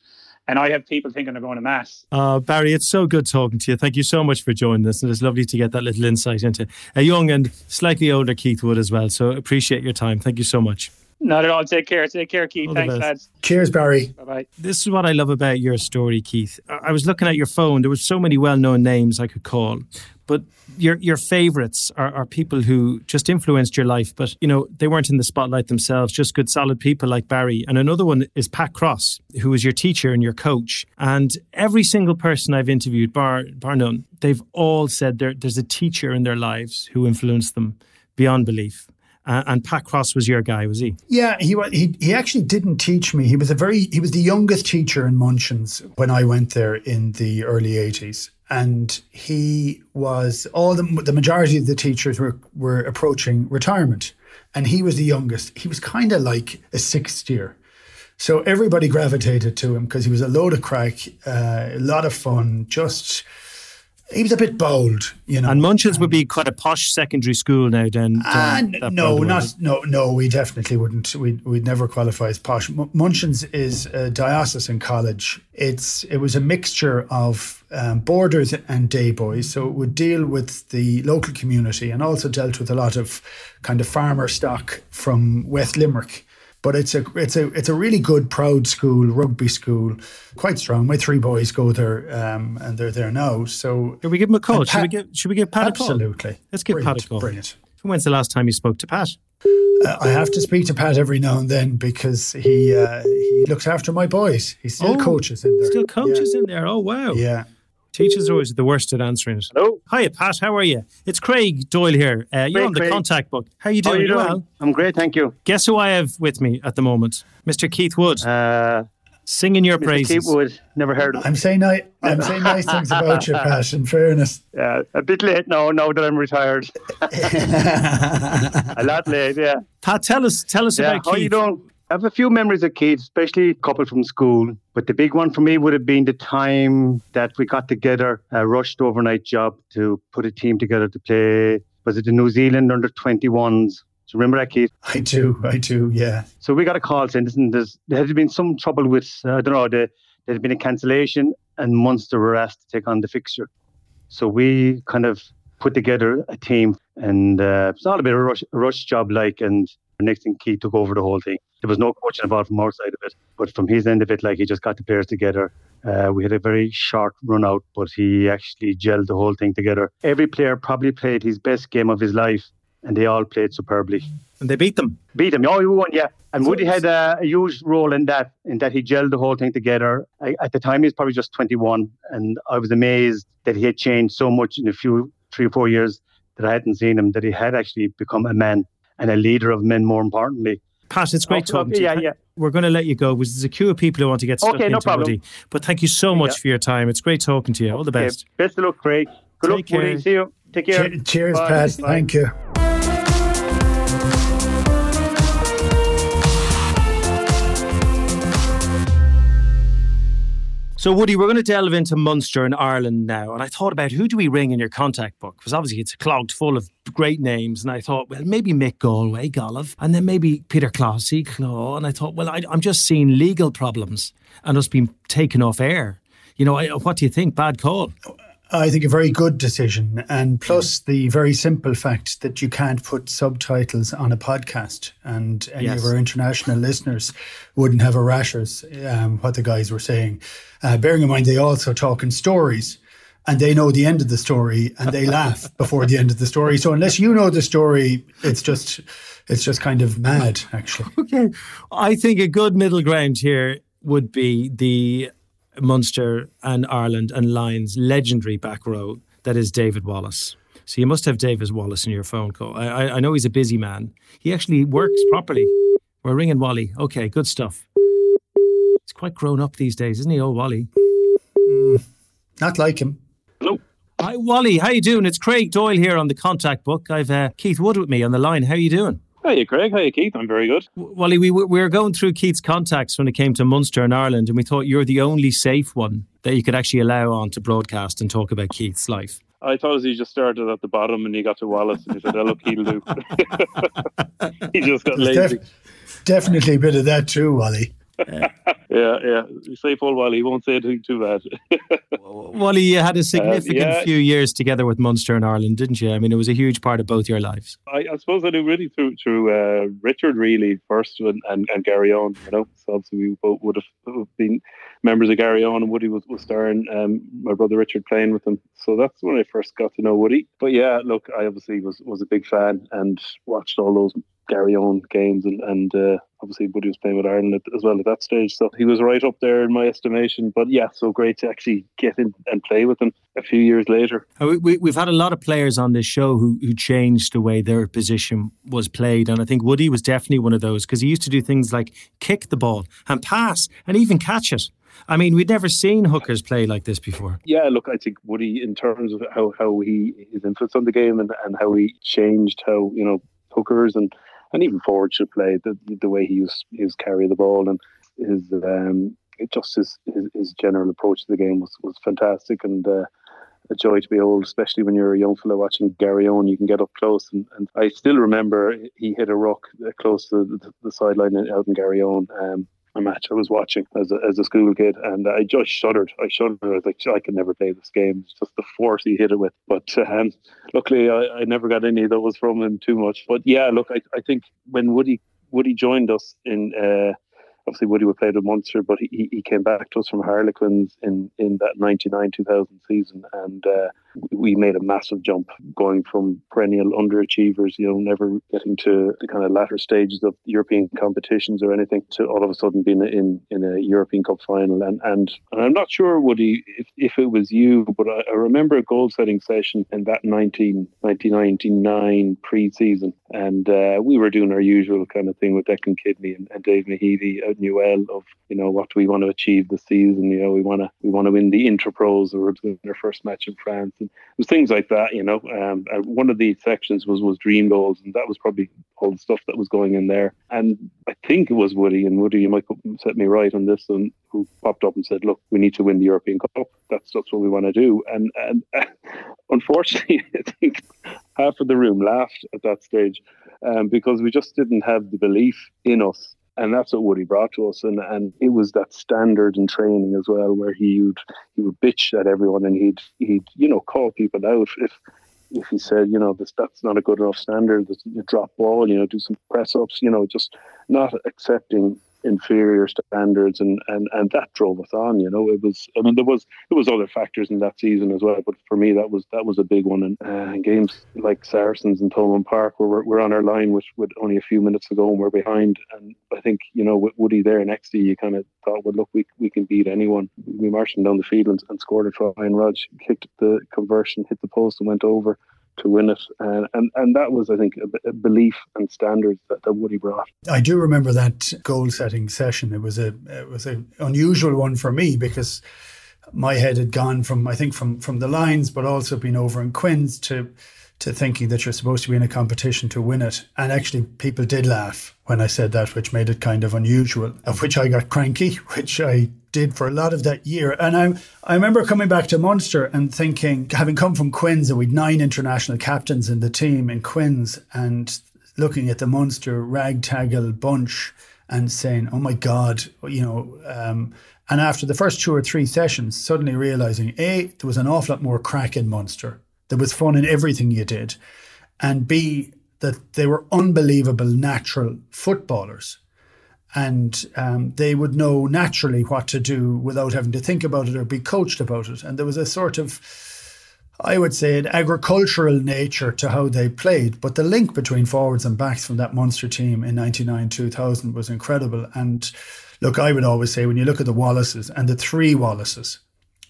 and I have people thinking they're going to mass. Uh, Barry, it's so good talking to you. Thank you so much for joining us, and it's lovely to get that little insight into a young and slightly older Keith Wood as well. So appreciate your time. Thank you so much. Not at all. Take care. Take care, Keith. All Thanks, lads. Cheers, Barry. Bye bye. This is what I love about your story, Keith. I was looking at your phone. There were so many well known names I could call, but your your favorites are, are people who just influenced your life, but you know they weren't in the spotlight themselves. Just good, solid people like Barry. And another one is Pat Cross, who was your teacher and your coach. And every single person I've interviewed, bar bar none, they've all said there, there's a teacher in their lives who influenced them beyond belief. Uh, and Pat Cross was your guy, was he? Yeah, he he he actually didn't teach me. He was a very he was the youngest teacher in Munchin's when I went there in the early eighties, and he was all the the majority of the teachers were were approaching retirement, and he was the youngest. He was kind of like a sixth year. So everybody gravitated to him because he was a load of crack, uh, a lot of fun, just he was a bit bold, you know. And Munchin's would be quite a posh secondary school now. Then, uh, no, not no, no. We definitely wouldn't. We'd, we'd never qualify as posh. Munchin's is a diocesan college. It's it was a mixture of um, boarders and day boys, so it would deal with the local community and also dealt with a lot of kind of farmer stock from West Limerick. But it's a it's a it's a really good, proud school, rugby school, quite strong. My three boys go there, um, and they're there now. So should we give them a call? Pat, should we give Should we give Pat absolutely. a call? Absolutely. Let's give brilliant, Pat a call. Brilliant. When's the last time you spoke to Pat? Uh, I have to speak to Pat every now and then because he uh, he looks after my boys. He still oh, coaches in there. Still coaches yeah. in there. Oh wow. Yeah. Teachers are always the worst at answering it. Hello. Hiya, Pat. How are you? It's Craig Doyle here. Uh, you're on the Craig. contact book. How are you doing? How are you doing? Well? I'm great, thank you. Guess who I have with me at the moment? Mr. Keith Wood. Uh, Singing your Mr. praises. Keith Wood. Never heard of him. I'm saying, ni- I'm saying nice things about you, Pat, in fairness. Yeah, a bit late now, now that I'm retired. a lot late, yeah. Pat, tell us, tell us yeah, about how Keith. you doing? I have a few memories of kids, especially a couple from school. But the big one for me would have been the time that we got together, a rushed overnight job to put a team together to play. Was it the New Zealand under 21s? Do you remember that, Keith? I do, I do, yeah. So we got a call saying listen, there's, there had been some trouble with, uh, I don't know, the, there had been a cancellation and Munster were asked to take on the fixture. So we kind of put together a team and uh, it's all a bit of a rush, a rush job like, and next thing Keith took over the whole thing there was no coaching involved from our side of it. But from his end of it, like he just got the players together. Uh, we had a very short run out, but he actually gelled the whole thing together. Every player probably played his best game of his life, and they all played superbly. And they beat them. Beat them. Oh, you won, yeah. And Woody had a, a, huge role in that, in that he gelled the whole thing together. I, at the time, he was probably just 21, and I was amazed that he had changed so much in a few, three or four years that I hadn't seen him. That he had actually become a man and a leader of men. More importantly, Pat, it's great okay, talking okay, to you. Yeah, yeah. We're going to let you go because there's a queue of people who want to get stuck okay, into no problem. Woody. But thank you so much yeah. for your time. It's great talking to you. All the best. Okay. Best of luck, Craig. Good Take luck, care. Woody. See you. Take care. cheers, Bye. Pat. Bye. Thank you. So, Woody, we're going to delve into Munster and Ireland now. And I thought about who do we ring in your contact book? Because obviously it's clogged full of great names. And I thought, well, maybe Mick Galwey, Gaillimh, and then maybe Peter Clohessy, Claw. And I thought, well, I, am just seeing legal problems and us being taken off air. You know, I, what do you think? Bad call. Oh, I think a very good decision. And plus the very simple fact that you can't put subtitles on a podcast. And any yes. of our international listeners wouldn't have a rashers um, what the guys were saying. Uh, bearing in mind, they also talk in stories and they know the end of the story and they laugh before the end of the story. So unless you know the story, it's just it's just kind of mad, actually. Okay. I think a good middle ground here would be the Munster and Ireland and Lions legendary back row that is David Wallace. So you must have David Wallace in your phone call. I, I know he's a busy man. He actually works properly. We're ringing Wally. Okay, good stuff. He's quite grown up these days, isn't he, old Wally? Mm, not like him. Hello. Hi, Wally. How you doing? It's Craig Doyle here on the contact book. I've uh, Keith Wood with me on the line. How you doing? Hey, Craig. Hey, Keith. I'm very good. Wally, we, we were going through Keith's contacts when it came to Munster and Ireland, and we thought you're the only safe one that you could actually allow on to broadcast and talk about Keith's life. I thought he just started at the bottom and he got to Wallace and he said, oh, look, he'll do. he just got lazy. Def- definitely a bit of that too, Wally. Yeah, yeah. Safe old Wally. He won't say anything too bad. Wally, you had a significant uh, yeah. few years together with Munster and Ireland, didn't you? I mean, it was a huge part of both your lives. I, I suppose I knew really through through uh, Richard really first and, and, and Garryowen, you know. So obviously we both would have been members of Garryowen and Woody was, was starring um, my brother Richard playing with him. So that's when I first got to know Woody. But yeah, look, I obviously was, was a big fan and watched all those Garryowen games and, and uh, obviously Woody was playing with Ireland as well at that stage. So he was right up there in my estimation. But yeah, so great to actually get in and play with him a few years later. Uh, we, we've had a lot of players on this show who, who changed the way their position was played. And I think Woody was definitely one of those because he used to do things like kick the ball and pass and even catch it. I mean, we'd never seen hookers play like this before. Yeah, look, I think Woody, in terms of how, how he his influence on the game and, and how he changed how you know hookers and and even forward should play the the way he used his carry the ball and his um just his, his, his general approach to the game was was fantastic and. Uh, a joy to behold, especially when you're a young fellow watching Garryowen. You can get up close, and, and I still remember he hit a rock close to the, the sideline out in Garryowen. Um, a match I was watching as a, as a school kid, and I just shuddered. I shuddered. I was like, I could never play this game. It's just the force he hit it with. But um, luckily, I, I never got any of those from him too much. But yeah, look, I, I think when Woody Woody joined us in uh, obviously Woody would play with Munster, but he, he came back to us from Harlequins in, in that 99-2000 season, and uh, we made a massive jump going from perennial underachievers, you know, never getting to the kind of latter stages of European competitions or anything, to all of a sudden being in, in a European Cup final. And, and, and I'm not sure, Woody, if, if it was you, but I, I remember a goal-setting session in that 19, 1999 pre-season, and uh, we were doing our usual kind of thing with Declan Kidney and, and Dave out in UL of, you know, what do we want to achieve this season? You know, we want to we want to win the Interpros or win our first match in France and it was things like that, you know. Um, uh, one of the sections was was dream goals, and that was probably all the stuff that was going in there. And I think it was Woody, and Woody, you might set me right on this, and who popped up and said, "Look, we need to win the European Cup. That's that's what we want to do." And and uh, unfortunately, I think half of the room laughed at that stage um, because we just didn't have the belief in us and that's what Woody brought to us. And and it was that standard and training as well, where he would he would bitch at everyone, and he'd he'd you know call people out if if he said you know this that's not a good enough standard, you drop ball, you know, do some press ups, you know, just not accepting inferior standards and, and and that drove us on you know. It was i mean there was there was other factors in that season as well but for me that was that was a big one. And uh, games like saracens and Thomond Park where we're, we're on our line with, with only a few minutes ago and we're behind. And i think you know with woody there next to you you kind of thought well look we, we can beat anyone. We marched them down the field and, and scored a try and Rog kicked the conversion hit the post and went over to win it. And, and, and that was, I think, a, a belief and standards that, that Woody brought. I do remember that goal setting session. It was a it was an unusual one for me because my head had gone from I think from from the Lions, but also been over in Quins to to thinking that you're supposed to be in a competition to win it. And actually, people did laugh when I said that, which made it kind of unusual. Of which I got cranky, which I did for a lot of that year. And I, I remember coming back to Munster and thinking, having come from Quins, and we'd nine international captains in the team in Quins, and looking at the Munster ragtaggle bunch and saying, oh my God, you know, um, and after the first two or three sessions, suddenly realizing A, there was an awful lot more crack in Munster. There was fun in everything you did. And B, that they were unbelievable natural footballers and um, they would know naturally what to do without having to think about it or be coached about it. And there was a sort of, I would say, an agricultural nature to how they played. But the link between forwards and backs from that Munster team in 99 2000 was incredible. And look, I would always say when you look at the Wallaces and the three Wallaces,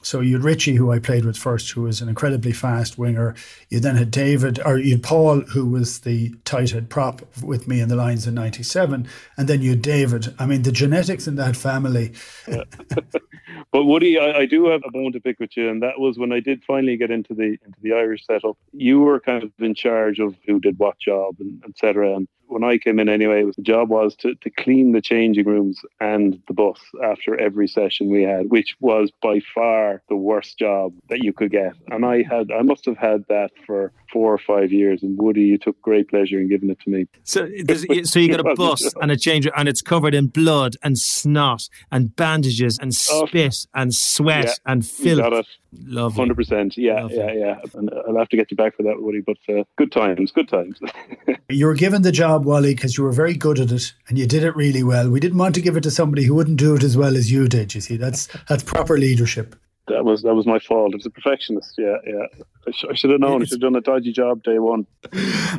so you had Richie, who I played with first, who was an incredibly fast winger. You then had David, or you had Paul, who was the tight head prop with me in the Lions in '97, and then you had David. I mean, the genetics in that family. Yeah. but Woody, I, I, do have a bone to pick with you, and that was when I did finally get into the into the Irish setup. You were kind of in charge of who did what job and etc. And when I came in anyway, was the job was to, to clean the changing rooms and the bus after every session we had, which was by far the worst job that you could get. And I had I must have had that for four or five years. And Woody, you took great pleasure in giving it to me. So, so you got a bus and a change, and it's covered in blood and snot and bandages and oh. spit oh, and sweat yeah, and filth. Got it. Lovely. Hundred percent. Yeah, Lovely. yeah, yeah. And I'll have to get you back for that, Woody. But uh, good times, good times. you were given the job, Wally, because you were very good at it and you did it really well. We didn't want to give it to somebody who wouldn't do it as well as you did. You see, that's that's proper leadership that was that was my fault. I was a perfectionist. Yeah, yeah. I, sh- I should have known. I should have done a dodgy job day one.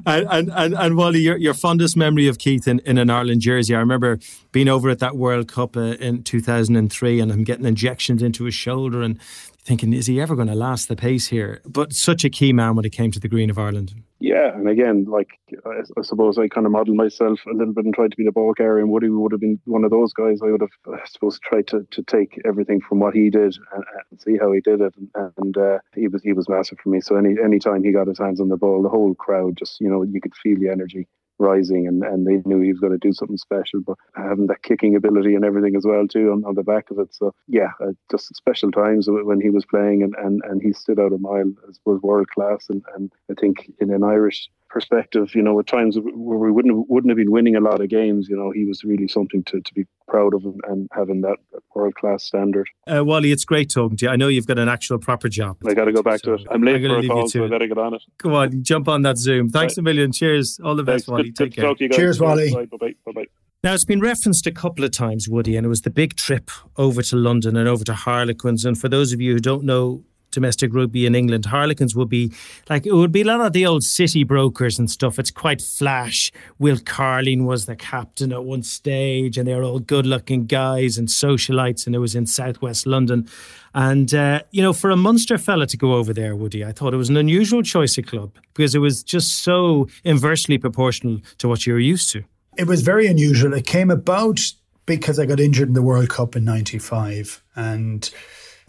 And and and, and Wally, your, your fondest memory of Keith in, in an Ireland jersey. I remember being over at that World Cup uh, in 2003, and I'm getting injections into his shoulder, and thinking, is he ever going to last the pace here? But such a key man when it came to the green of Ireland. Yeah, and again, like I, I suppose I kind of modelled myself a little bit and tried to be the ball carrier. And Woody would have been one of those guys. I would have, I suppose, tried to, to take everything from what he did and, and see how he did it. And, and uh, he was he was massive for me. So any any time he got his hands on the ball, the whole crowd just you know you could feel the energy rising and, and they knew he was going to do something special but having that kicking ability and everything as well too on, on the back of it. So yeah uh, just special times when he was playing and, and, and he stood out a mile as was world class and, and I think in an Irish perspective, you know, at times where we wouldn't have, wouldn't have been winning a lot of games, you know, he was really something to, to be proud of and, and having that world class standard. Uh, Wally, it's great talking to you. I know you've got an actual proper job. I got to go back so to it. I'm late for a call, so I got to get on it. Come on, jump on that Zoom. Thanks right. a million. Cheers. All the best, Thanks. Wally. Good, Take good care. Cheers, Wally. Bye bye. Bye bye. Now, it's been referenced a couple of times, Woody, and it was the big trip over to London and over to Harlequins. And for those of you who don't know domestic rugby in England, Harlequins would be like it would be a lot of the old city brokers and stuff. It's quite flash. Will Carling was the captain at one stage, and they were all good-looking guys and socialites, and it was in southwest London. And uh, you know, for a Munster fella to go over there, Woody, I thought it was an unusual choice of club because it was just so inversely proportional to what you were used to. It was very unusual. It came about because I got injured in the World Cup in '95, and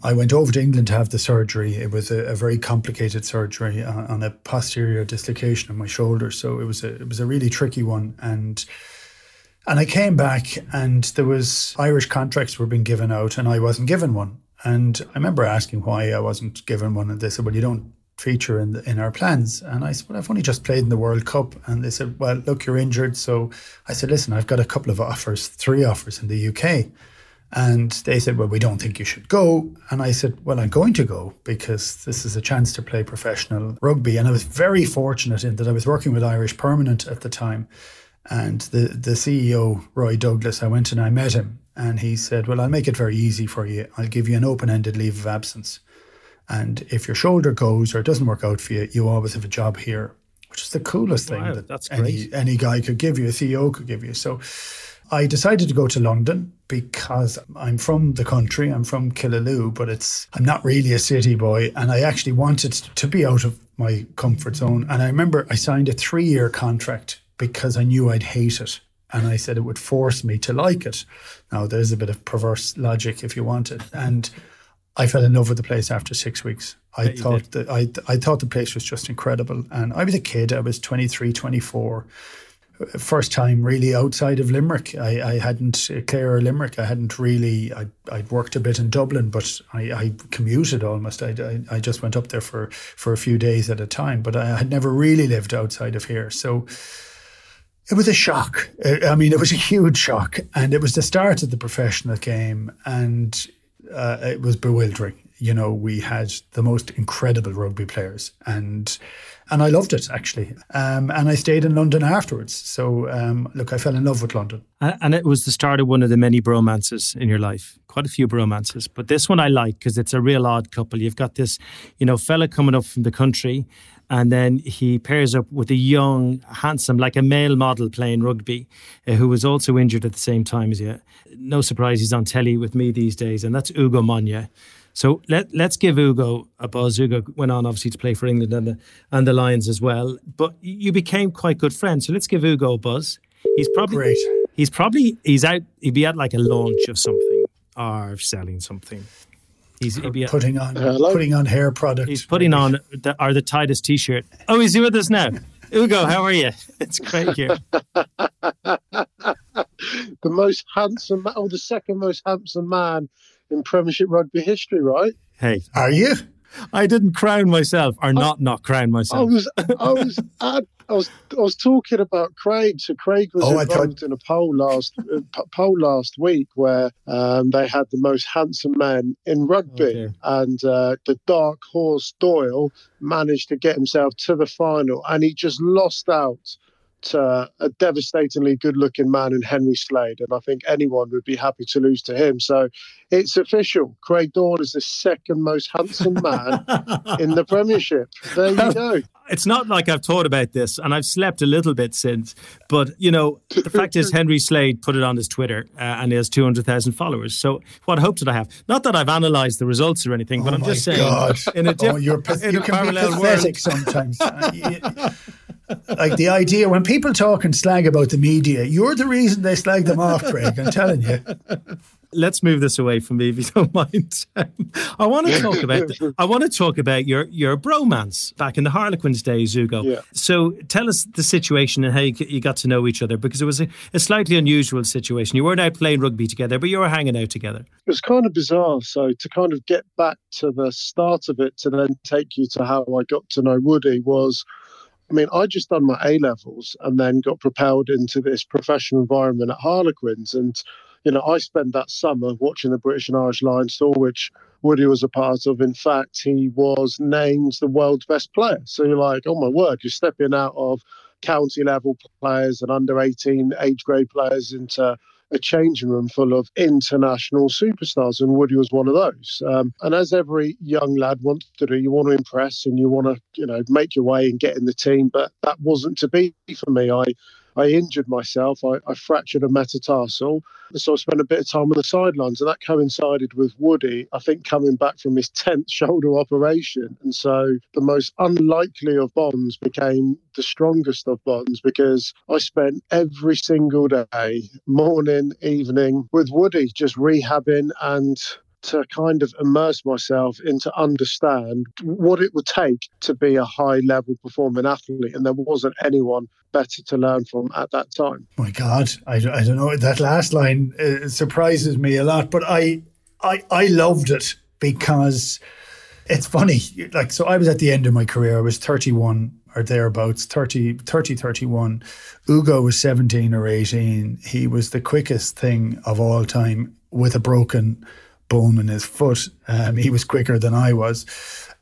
I went over to England to have the surgery. It was a, a very complicated surgery on, on, a posterior dislocation of my shoulder, so it was a it was a really tricky one. And and I came back, and there was Irish contracts were being given out, and I wasn't given one. And I remember asking why I wasn't given one, and they said, "Well, you don't feature in the, in our plans." And I said, "Well, I've only just played in the World Cup," and they said, "Well, look, you're injured." So I said, "Listen, I've got a couple of offers, three offers in the UK." And they said, Well, we don't think you should go. And I said, Well, I'm going to go because this is a chance to play professional rugby. And I was very fortunate in that I was working with Irish Permanent at the time. And the, the CEO, Roy Douglas, I went and I met him. And he said, Well, I'll make it very easy for you. I'll give you an open ended leave of absence. And if your shoulder goes or it doesn't work out for you, you always have a job here, which is the coolest thing wow, that any, any guy could give you, a CEO could give you. So I decided to go to London because I'm from the country. I'm from Killaloe, but it's I'm not really a city boy, and I actually wanted to be out of my comfort zone. And I remember I signed a three year contract because I knew I'd hate it. And I said it would force me to like it. Now, there's a bit of perverse logic if you want it. And I fell in love with the place after six weeks. I thought that I, I thought the place was just incredible. And I was a kid, I was 23, 24 first time really outside of Limerick. I, I hadn't uh, Clare or Limerick. I hadn't really. I I'd worked a bit in Dublin, but I, I commuted almost. I, I, I just went up there for for a few days at a time. But I had never really lived outside of here, so. It was a shock. I mean, it was a huge shock, and it was the start of the professional game, and uh, it was bewildering. You know, we had the most incredible rugby players, and and I loved it actually. Um, and I stayed in London afterwards. So um, look, I fell in love with London. And it was the start of one of the many bromances in your life. Quite a few bromances, but this one I like because it's a real odd couple. You've got this, you know, fella coming up from the country, and then he pairs up with a young, handsome, like a male model playing rugby, uh, who was also injured at the same time as you. No surprise, he's on telly with me these days, and that's Ugo Monye. So let let's give Ugo a buzz. Ugo went on obviously to play for England and the and the Lions as well. But you became quite good friends. So let's give Ugo a buzz. He's probably Great. He's probably he's out. He'd be at like a launch of something or selling something. He's he'd be at, putting on putting on hair products. he's putting on the, or the tightest t-shirt. Oh, he's here with us now. Ugo, how are you? It's great here. the most handsome, ma- or the second most handsome man in Premiership rugby history, right? Hey, Are you? I didn't crown myself, or not not crown myself. I was, I was, I, I was, I was talking about Craig. So Craig was Oh, involved in a poll last uh, poll last week where um, they had the most handsome men in rugby, Oh, and uh, the dark horse Doyle managed to get himself to the final, and he just lost out to a devastatingly good-looking man in Henry Slade, and I think anyone would be happy to lose to him. So it's official. Craig Doyle is the second most handsome man in the Premiership. There you go. it's not like I've thought about this, and I've slept a little bit since. But you know, the fact is, Henry Slade put it on his Twitter, uh, and he has two hundred thousand followers. So, what hope did I have? Not that I've analysed the results or anything, but oh I'm my just saying, God. in a oh, you're pa- in you a can be parallel world, pathetic sometimes. You- like the idea when people talk and slag about the media, you're the reason they slag them off, Craig. I'm telling you. let's move this away from me if you don't mind. I want to talk about I want to talk about your your bromance back in the Harlequins days, Ugo. Yeah. So tell us the situation and how you, you got to know each other because it was a, a slightly unusual situation. You weren't out playing rugby together, but you were hanging out together. it was kind of bizarre. So to kind of get back to the start of it, to then take you to how I got to know Woody was, I mean, I just done my A levels and then got propelled into this professional environment at Harlequins, and you know, I spent that summer watching the British and Irish Lions tour, which Woody was a part of. In fact, he was named the world's best player. So you're like, oh my word, you're stepping out of county level players and under 18 age grade players into a changing room full of international superstars, and Woody was one of those. Um, and as every young lad wants to do, you want to impress and you want to, you know, make your way and get in the team. But that wasn't to be for me. I I injured myself. I, I fractured a metatarsal. So I spent a bit of time on the sidelines, and that coincided with Woody, I think, coming back from his 10th shoulder operation. And so the most unlikely of bonds became the strongest of bonds because I spent every single day, morning, evening, with Woody, just rehabbing and to kind of immerse myself into understand what it would take to be a high level performing athlete and there wasn't anyone better to learn from at that time My God, I, I don't know. That last line uh, surprises me a lot, but I, I, I loved it because it's funny. Like, so I was at the end of my career. I was 31 or thereabouts, 30, 30, 31. Ugo was 17 or 18. He was the quickest thing of all time with a broken bone in his foot. Um, he was quicker than I was.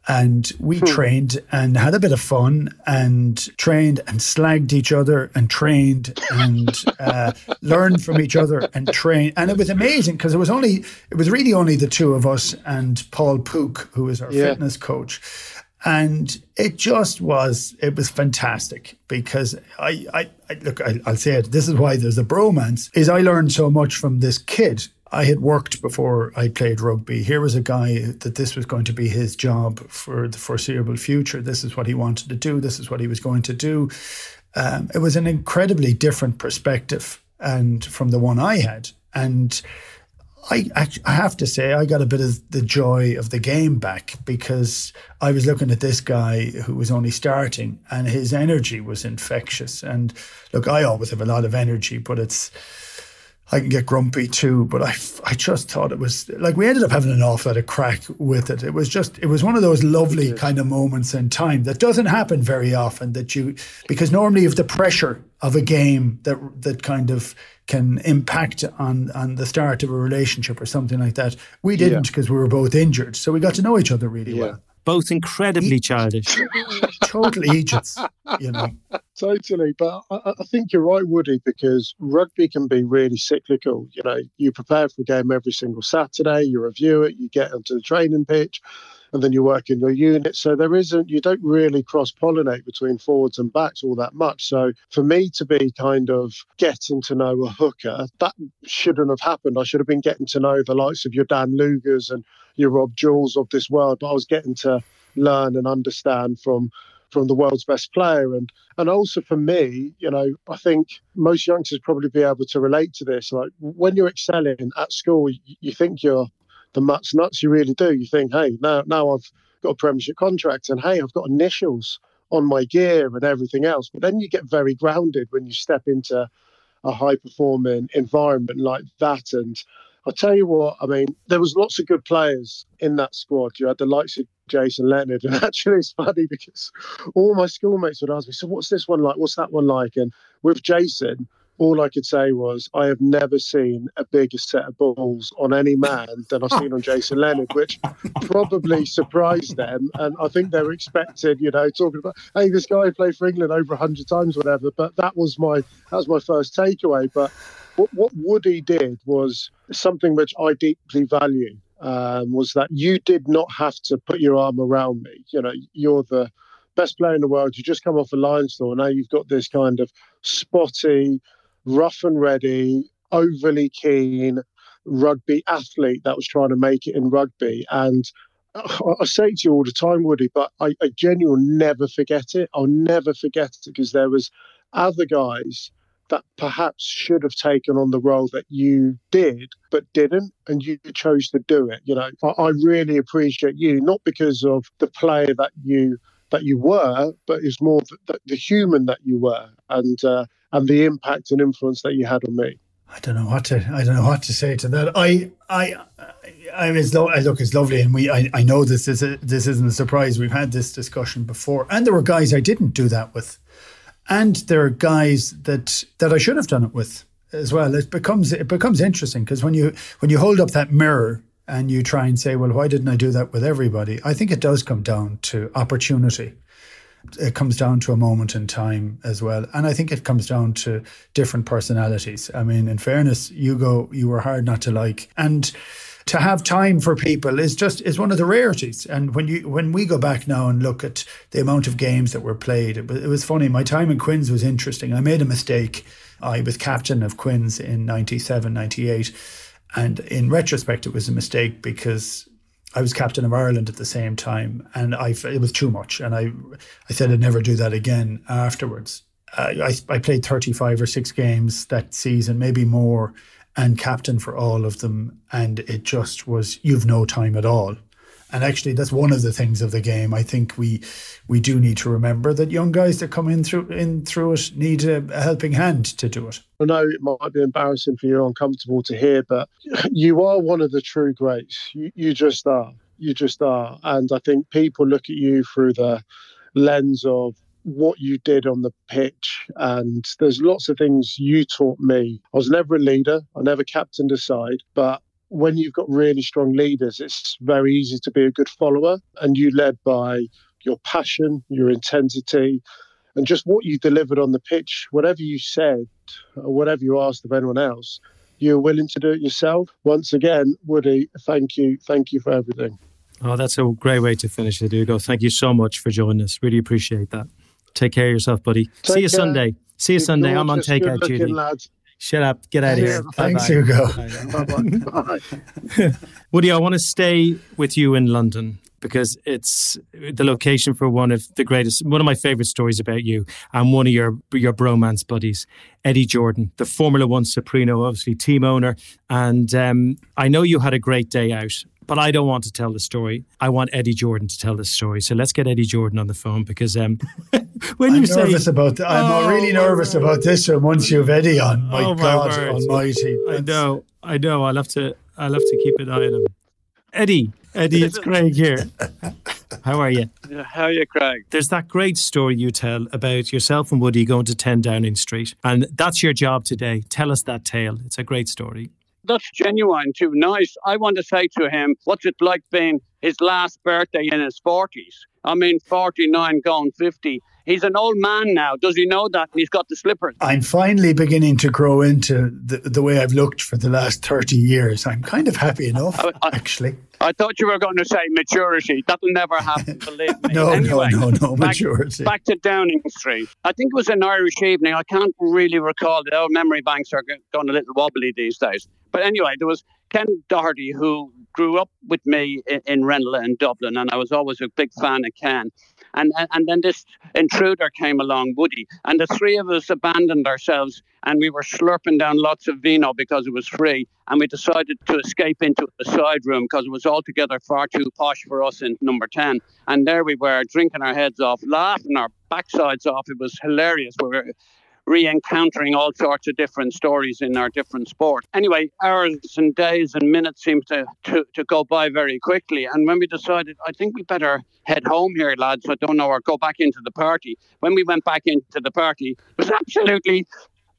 And we trained and had a bit of fun and trained and slagged each other and trained and uh, learned from each other and trained. And it was amazing because it was only, it was really only the two of us and Paul Pook, who is our Yeah. fitness coach. And it just was, it was fantastic because I, I, I look, I, I'll say it, this is why there's a bromance, is I learned so much from this kid. I had worked before I played rugby. Here was a guy that this was going to be his job for the foreseeable future. This is what he wanted to do. This is what he was going to do. Um, it was an incredibly different perspective and from the one I had. And I, I have to say I got a bit of the joy of the game back because I was looking at this guy who was only starting and his energy was infectious. And look, I always have a lot of energy, but it's I can get grumpy too. But I I just thought it was like we ended up having an awful lot of crack with it. It was just it was one of those lovely kind of moments in time that doesn't happen very often. That you because normally have the pressure of a game that that kind of can impact on on the start of a relationship or something like that. We didn't because yeah. we were both injured, so we got to know each other really yeah. well. Both incredibly childish, totally idiots, you know. Totally, but I, I think you're right, Woody, because rugby can be really cyclical. You know, you prepare for a game every single Saturday, you review it, you get onto the training pitch, and then you work in your unit. So there isn't, you don't really cross pollinate between forwards and backs all that much. So for me to be kind of getting to know a hooker, that shouldn't have happened. I should have been getting to know the likes of your Dan Lugers and your Rob Jules of this world, but I was getting to learn and understand from from the world's best player and and also for me you know i think most youngsters probably be able to relate to this like when you're excelling at school you, you think you're the much nuts you really do. You think, hey, now now I've got a premiership contract, and hey, I've got initials on my gear and everything else. But then you get very grounded when you step into a high performing environment like that. And I'll tell you what, I mean, there was lots of good players in that squad. You had the likes of Jason Leonard, and actually it's funny because all my schoolmates would ask me, "So what's this one like? What's that one like?" And with Jason, all I could say was, I have never seen a bigger set of balls on any man than I've seen on Jason Leonard, which probably surprised them. And I think they were expected, you know, talking about, hey, this guy played for England over a hundred times, whatever. But that was my that was my first takeaway. But what, what Woody did was something which I deeply value. Um, was that you did not have to put your arm around me. You know, you're the best player in the world. You just come off a Lions tour. Now you've got this kind of spotty, rough and ready, overly keen rugby athlete that was trying to make it in rugby. And I say to you all the time, Woody, but I, I genuinely never forget it. I'll never forget it because there was other guys that perhaps should have taken on the role that you did but didn't and you chose to do it you know I, I really appreciate you not because of the player that you that you were but it's more the, the human that you were and uh, and the impact and influence that you had on me. I don't know what to I don't know what to say to that. I I I mean, lo- look, it's lovely, and we I, I know this is a, this isn't a surprise. We've had this discussion before, and there were guys I didn't do that with, and there are guys that that I should have done it with as well. It becomes it becomes interesting because when you when you hold up that mirror and you try and say, well, why didn't I do that with everybody? I think it does come down to opportunity it comes down to a moment in time as well. And I think it comes down to different personalities. I mean, in fairness, Ugo, you were hard not to like. And to have time for people is just is one of the rarities. And when you when we go back now and look at the amount of games that were played, it was, it was funny. My time in Quins was interesting. I made a mistake. I was captain of Quins in 97, 98. And in retrospect, it was a mistake because I was captain of Ireland at the same time, and I it was too much, and I I said I'd never do that again afterwards. Uh, I I played thirty five or six games that season, maybe more, and captain for all of them, and it just was you've no time at all. And actually, that's one of the things of the game. I think we we do need to remember that young guys that come in through in through it need a, a helping hand to do it. I know it might be embarrassing for you, uncomfortable to hear, but you are one of the true greats. You, you just are. You just are. And I think people look at you through the lens of what you did on the pitch. And there's lots of things you taught me. I was never a leader, I never captained a side, but when you've got really strong leaders, it's very easy to be a good follower. And you led by your passion, your intensity, and just what you delivered on the pitch. Whatever you said, or whatever you asked of anyone else, you're willing to do it yourself. Once again, Woody, thank you. Thank you for everything. Oh, that's a great way to finish it, Ugo. Thank you so much for joining us. Really appreciate that. Take care of yourself, buddy. Take See you care. Sunday. See you You're Sunday. I'm on takeout duty. Lads. Shut up. Get out of here. Thanks, Ugo. Woody, I want to stay with you in London because it's the location for one of the greatest, one of my favorite stories about you and one of your your bromance buddies, Eddie Jordan, the Formula One Soprano, obviously team owner. And um, I know you had a great day out. But I don't want to tell the story. I want Eddie Jordan to tell the story. So let's get Eddie Jordan on the phone because um, when I'm you say nervous about th- I'm Oh, really nervous word. about this one once you've Eddie on. My Oh, my God word. Almighty! I know, I know. I'll have to, I'll have to keep an eye on him. Eddie, Eddie, it's Craig here. How are you? How are you, Craig? There's that great story you tell about yourself and Woody going to 10 Downing Street, and that's your job today. Tell us that tale. It's a great story. That's genuine too. Nice. I want to say to him, what's it like being his last birthday in his 40s? I mean, 49 going 50. He's an old man now. Does he know that? And he's got the slippers. I'm finally beginning to grow into the, the way I've looked for the last 30 years. I'm kind of happy enough, I- I- actually. I thought you were going to say maturity. That'll never happen, believe me. No, anyway, no, no, no, back- maturity. Back to Downing Street. I think it was an Irish evening. I can't really recall. The old memory banks are going a little wobbly these days. But anyway, there was Ken Doherty who grew up with me in, in Ranelagh in Dublin, and I was always a big fan of Ken. And, and and then this intruder came along, Woody, and the three of us abandoned ourselves, and we were slurping down lots of vino because it was free, and we decided to escape into a side room because it was altogether far too posh for us in number ten. And there we were, drinking our heads off, laughing our backsides off. It was hilarious. We were re-encountering all sorts of different stories in our different sport. Anyway, hours and days and minutes seemed to, to, to go by very quickly. And when we decided, I think we better head home here, lads, I don't know, or go back into the party. When we went back into the party, it was absolutely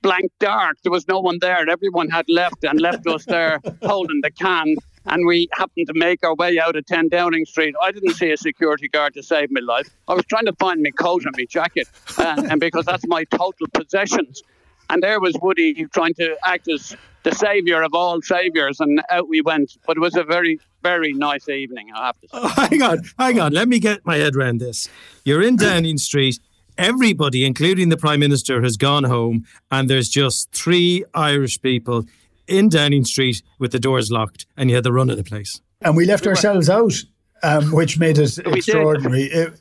blank dark. There was no one there. Everyone had left and left us there holding the can. And we happened to make our way out of 10 Downing Street. I didn't see a security guard to save my life. I was trying to find my coat and my jacket, uh, and because that's my total possessions. And there was Woody trying to act as the savior of all saviors, and out we went. But it was a very, very nice evening, I have to say. Oh, hang on, hang on. Let me get my head around this. You're in Downing Street. Everybody, including the Prime Minister, has gone home, and there's just three Irish people in Downing Street with the doors locked, and you had the run of the place. And we left ourselves out, um, which made it did. extraordinary. It-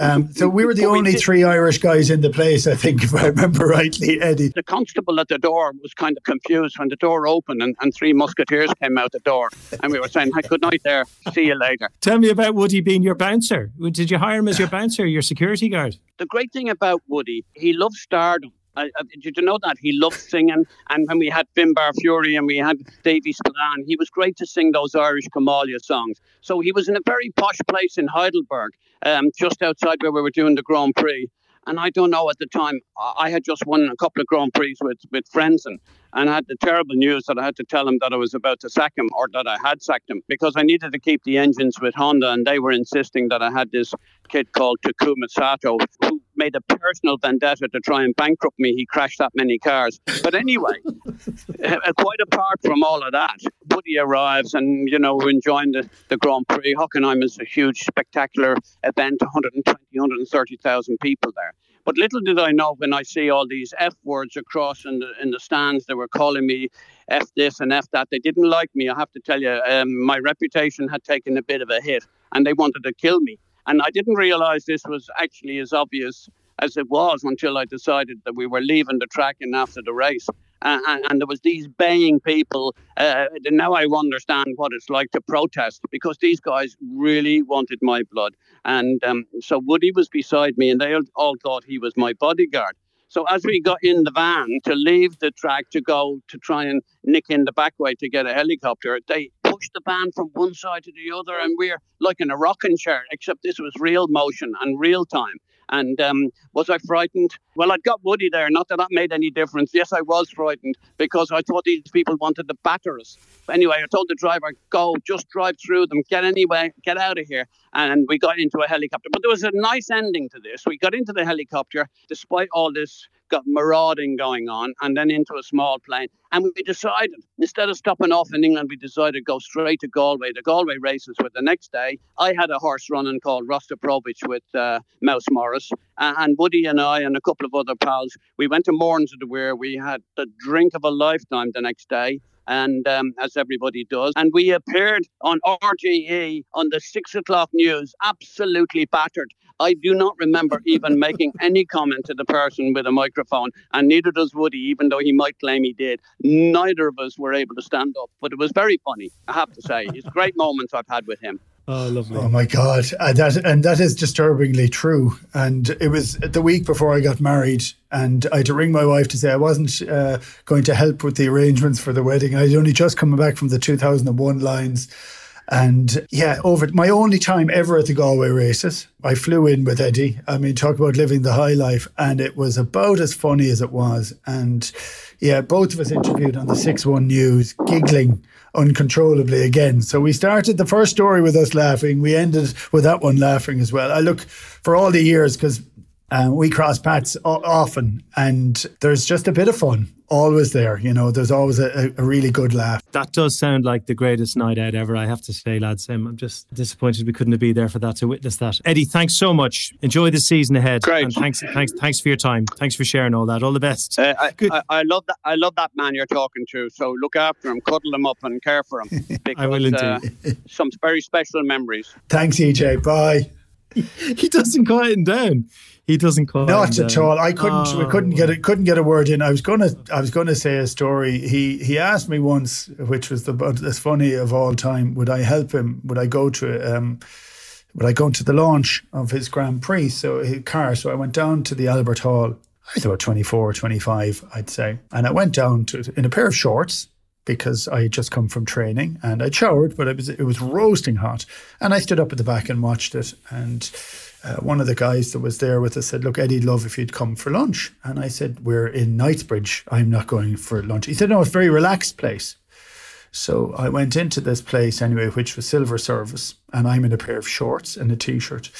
um, so we were the we only did- three Irish guys in the place, I think, if I remember rightly, Eddie. The constable at the door was kind of confused when the door opened and, and three musketeers came out the door. And we were saying, "Hi, good night there. See you later. Tell me about Woody being your bouncer. Did you hire him as your bouncer, your security guard? The great thing about Woody, he loved stardom. Did you know that he loved singing? And when we had Finbar Furey and we had Davy Spillane, he was great to sing those Irish come-all-ye songs. So he was in a very posh place in Heidelberg, um, just outside where we were doing the Grand Prix. And I don't know at the time, I I had just won a couple of Grand Prix with, with friends and, and I had the terrible news that I had to tell him that I was about to sack him or that I had sacked him because I needed to keep the engines with Honda and they were insisting that I had this kid called Takuma Sato who made a personal vendetta to try and bankrupt me. He crashed that many cars. But anyway, uh, quite apart from all of that, Buddy arrives and, you know, we're enjoying the, the Grand Prix. Hockenheim is a huge, spectacular event, 120, 130,000 people there. But little did I know when I see all these F words across in the, in the stands, they were calling me F this and F that. They didn't like me, I have to tell you. Um, my reputation had taken a bit of a hit and they wanted to kill me. And I didn't realize this was actually as obvious as it was until I decided that we were leaving the track and after the race. Uh, and, and there was these baying people. Uh, now I understand what it's like to protest because these guys really wanted my blood. And um, so Woody was beside me, and they all, thought he was my bodyguard. So as we got in the van to leave the track to go to try and nick in the back way to get a helicopter, they pushed the band from one side to the other, and we're like in a rocking chair, except this was real motion and real time. And um, was I frightened? Well, I'd got Woody there. Not that that made any difference. Yes, I was frightened because I thought these people wanted to batter us. Anyway, I told the driver, "Go, just drive through them. Get anyway, get out of here." And we got into a helicopter. But there was a nice ending to this. We got into the helicopter, despite all this got marauding going on, and then into a small plane. And we decided, instead of stopping off in England, we decided to go straight to Galway. The Galway races were the next day. I had a horse running called Rostropovich with uh, Mouse Morris. Uh, and Woody and I and a couple of other pals, we went to Moran's of the Weir. We had the drink of a lifetime the next day. and um, as everybody does. And we appeared on RTÉ on the six o'clock news, absolutely battered. I do not remember even making any comment to the person with a microphone, and neither does Woody, even though he might claim he did. Neither of us were able to stand up, but it was very funny, I have to say. It's great moments I've had with him. Oh, lovely. Oh my God, uh, that and that is disturbingly true. And it was the week before I got married, and I had to ring my wife to say I wasn't uh, going to help with the arrangements for the wedding. I'd only just come back from the 2001 Lions. And yeah, over my only time ever at the Galway races, I flew in with Eddie. I mean, talk about living the high life. And it was about as funny as it was. And yeah, both of us interviewed on the 6 1 News, giggling uncontrollably again. So we started the first story with us laughing. We ended with that one laughing as well. I look for all the years because um, we cross paths often, and there's just a bit of fun always there. You know, there's always a, a, really good laugh. That does sound like the greatest night out ever, I have to say, lads. I'm just disappointed we couldn't be there for that to witness that. Eddie, thanks so much. Enjoy the season ahead. Great. And thanks, thanks, thanks for your time. Thanks for sharing all that. All the best. Uh, I, I, I, love that. I love that man you're talking to. So look after him, cuddle him up, and care for him. Because, I will indeed. Uh, some very special memories. Thanks, EJ. Bye. he doesn't quieten down. He doesn't call. Not at all. I couldn't. Oh. We couldn't get it. Couldn't get a word in. I was gonna. I was gonna say a story. He he asked me once, which was the as funny of all time. Would I help him? Would I go to um, would I go to the launch of his Grand Prix? So his car. So I went down to the Albert Hall. I was about 24, 25, I'd say, and I went down to in a pair of shorts because I had just come from training and I'd showered, but it was it was roasting hot, and I stood up at the back and watched it and uh, one of the guys that was there with us said, Look, Eddie'd love if you'd come for lunch. And I said, We're in Knightsbridge. I'm not going for lunch. He said, No, it's a very relaxed place. So I went into this place anyway, which was silver service, and I'm in a pair of shorts and a t shirt.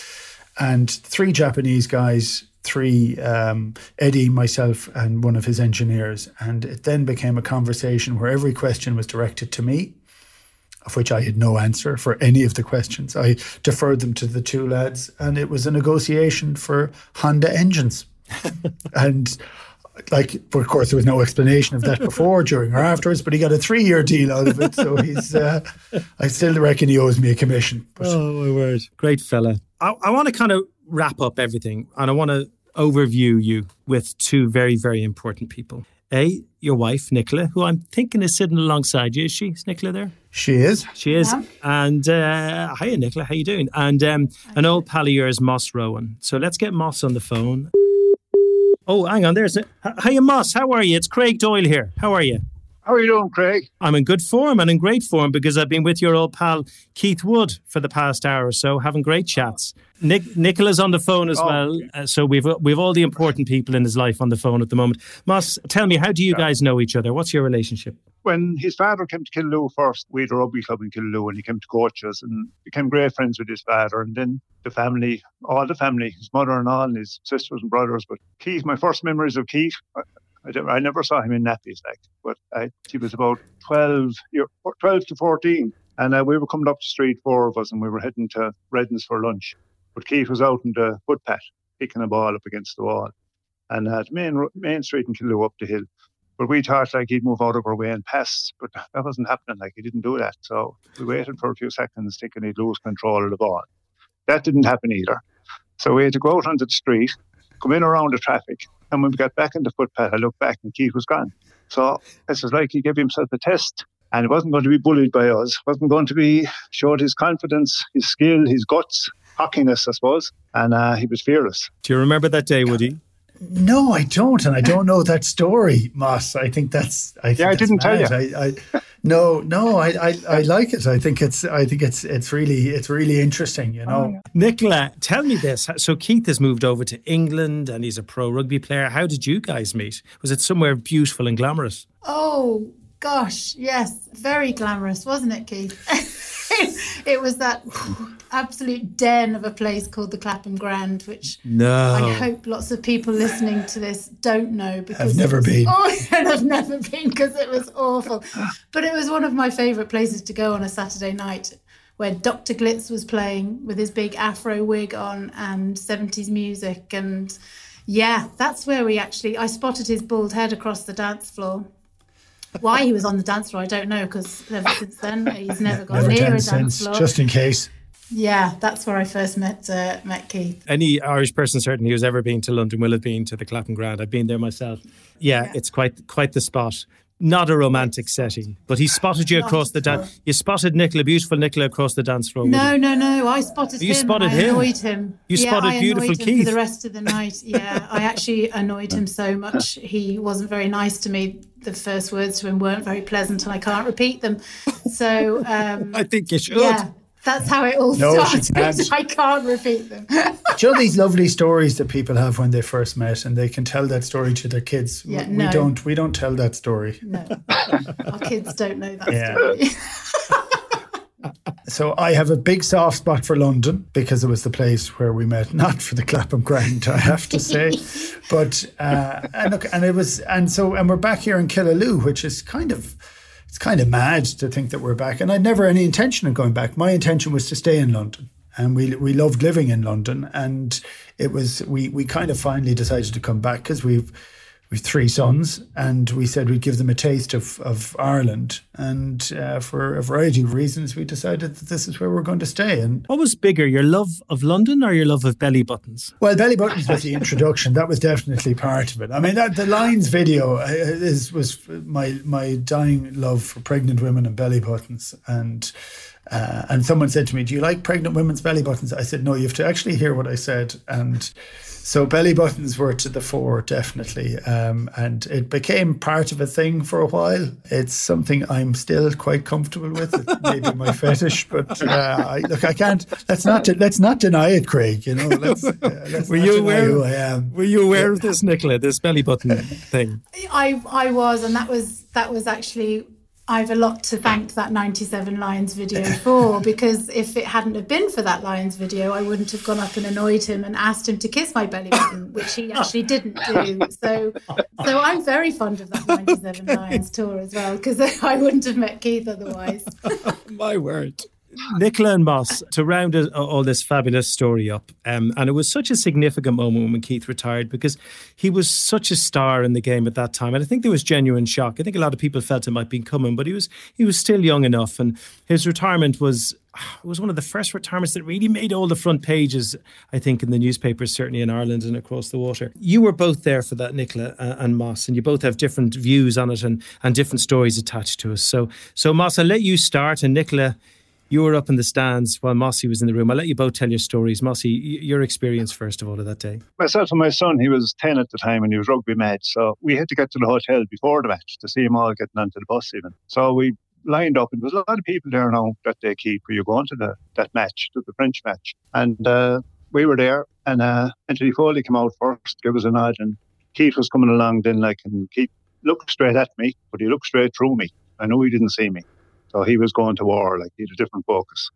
And three Japanese guys, three um, Eddie, myself, and one of his engineers. And it then became a conversation where every question was directed to me of which I had no answer for any of the questions. I deferred them to the two lads, and it was a negotiation for Honda engines. and like, of course, there was no explanation of that before, during, or afterwards, but he got a three year deal out of it. So he's, uh, I still reckon he owes me a commission. But. Oh, my word. Great fella. I, I want to kind of wrap up everything and I want to overview you with two very, very important people. A, your wife, Nicola, who I'm thinking is sitting alongside you. Is she? Is Nicola there? She is. She is. Yeah. And uh, hiya, Nicola. How you doing? And um, an old pal of yours, Moss Rowan. So let's get Moss on the phone. Oh, hang on. There's a. Hiya, Moss. How are you? It's Craig Doyle here. How are you? How are you doing, Craig? I'm in good form and in great form because I've been with your old pal Keith Wood for the past hour or so, having great chats. Nick Nicola's on the phone as oh. well, uh, so we've we've all the important people in his life on the phone at the moment. Moss, tell me, how do you guys know each other? What's your relationship? When his father came to Killaloe first, we had a rugby club in Killaloe, and he came to coach us and became great friends with his father. And then the family, all the family, his mother and all, and his sisters and brothers. But Keith, my first memories of Keith, I, I never saw him in nappies, like, but I, he was about 12, 12 to 14. And uh, we were coming up the street, four of us, and we were heading to Redden's for lunch. But Keith was out in the footpath, kicking a ball up against the wall. And uh, main, main street in Killaloe up the hill. But we thought like he'd move out of our way and pass, but that wasn't happening. Like he didn't do that. So we waited for a few seconds, thinking he'd lose control of the ball. That didn't happen either. So we had to go out onto the street, come in around the traffic, and when we got back in the footpath, I looked back and Keith was gone. So this was like he gave himself a test and he wasn't going to be bullied by us, wasn't going to be showed his confidence, his skill, his guts, cockiness, I suppose. And uh, he was fearless. Do you remember that day, Woody? No, I don't, and I don't know that story, Moss. I think that's. I think yeah, I didn't mad. tell you. I, I, no, no, I, I, I, like it. I think it's, I think it's, it's really, it's really interesting. You know, oh, Nicola, tell me this. So Keith has moved over to England, and he's a pro rugby player. How did you guys meet? Was it somewhere beautiful and glamorous? Oh gosh, yes, very glamorous, wasn't it, Keith? it was that absolute den of a place called the Clapham Grand, which no. I hope lots of people listening to this don't know because I've never been. Oh, and I've never been because it was awful. but it was one of my favourite places to go on a Saturday night where Dr. Glitz was playing with his big afro wig on and 70s music. And yeah, that's where we actually, I spotted his bald head across the dance floor. Why he was on the dance floor, I don't know, because ever since then he's never gone Never near a dance since, floor. just in case. Yeah, that's where I first met uh, met Keith. Any Irish person certainly who's ever been to London will have been to the Clapham Grand. I've been there myself. Yeah, Yeah. it's quite quite the spot. Not a romantic setting, but he spotted you Not across the dance. You spotted Nicola, beautiful Nicola, across the dance floor. No, no, no. I spotted You him. spotted I him? annoyed him. You yeah, spotted I beautiful him Keith. for the rest of the night. Yeah, I actually annoyed him so much. He wasn't very nice to me. The first words to him weren't very pleasant, and I can't repeat them. So um, I think you should. yeah, that's how it all No, started. I can't repeat them. You know these lovely stories that people have when they first met, and they can tell that story to their kids? Yeah, we no. don't. We don't tell that story. no, our kids don't know that Yeah. story. So I have a big soft spot for London because it was the place where we met, not for the Clapham Grand, I have to say. but uh, and look, and it was, and so, and we're back here in Killaloe, which is kind of, it's kind of mad to think that we're back. And I'd never any intention of going back. My intention was to stay in London. And we we loved living in London, and it was we we kind of finally decided to come back because we've we've three sons, and we said we'd give them a taste of of Ireland, and uh, for a variety of reasons, we decided that this is where we're going to stay. And What was bigger, your love of London or your love of belly buttons? well, belly buttons was the introduction. That was definitely part of it. I mean, that, the Lions video uh, is was my my dying love for pregnant women and belly buttons. And uh, and someone said to me, "Do you like pregnant women's belly buttons?" I said, "No, you have to actually hear what I said." And so belly buttons were to the fore, definitely. Um, and it became part of a thing for a while. It's something I'm still quite comfortable with. It may be my fetish, but uh, I, look, I can't. Let's not let's not deny it, Craig. You know, let's, uh, let's Were not you deny aware? who I am. Were you aware of this, Nicola? This belly button thing? I I was, and that was that was actually. I have a lot to thank that 97 Lions video for because if it hadn't have been for that Lions video, I wouldn't have gone up and annoyed him and asked him to kiss my belly button, which he actually didn't do. So, so I'm very fond of that 97 Lions tour as well because I wouldn't have met Keith otherwise. My word. Nicola and Moss, to round all this fabulous story up, um, and it was such a significant moment when Keith retired because he was such a star in the game at that time, and I think there was genuine shock. I think a lot of people felt it might be coming, but he was he was still young enough, and his retirement was was one of the first retirements that really made all the front pages. I think in the newspapers, certainly in Ireland and across the water. You were both there for that, Nicola uh, and Moss, and you both have different views on it and and different stories attached to us. So so Moss, I'll let you start, and Nicola. You were up in the stands while Mossy was in the room. I'll let you both tell your stories. Mossy, your experience first of all of that day. Myself and my son, he was 10 at the time and he was rugby mad. So we had to get to the hotel before the match to see him all getting onto the bus even. So we lined up and there was a lot of people there now that day, Keith, where you going to the, that match, to the French match. And uh, we were there and uh, Anthony Foley came out first, gave us a nod and Keith was coming along then like, and Keith looked straight at me, but he looked straight through me. I know he didn't see me. So he was going to war, like he had a different focus.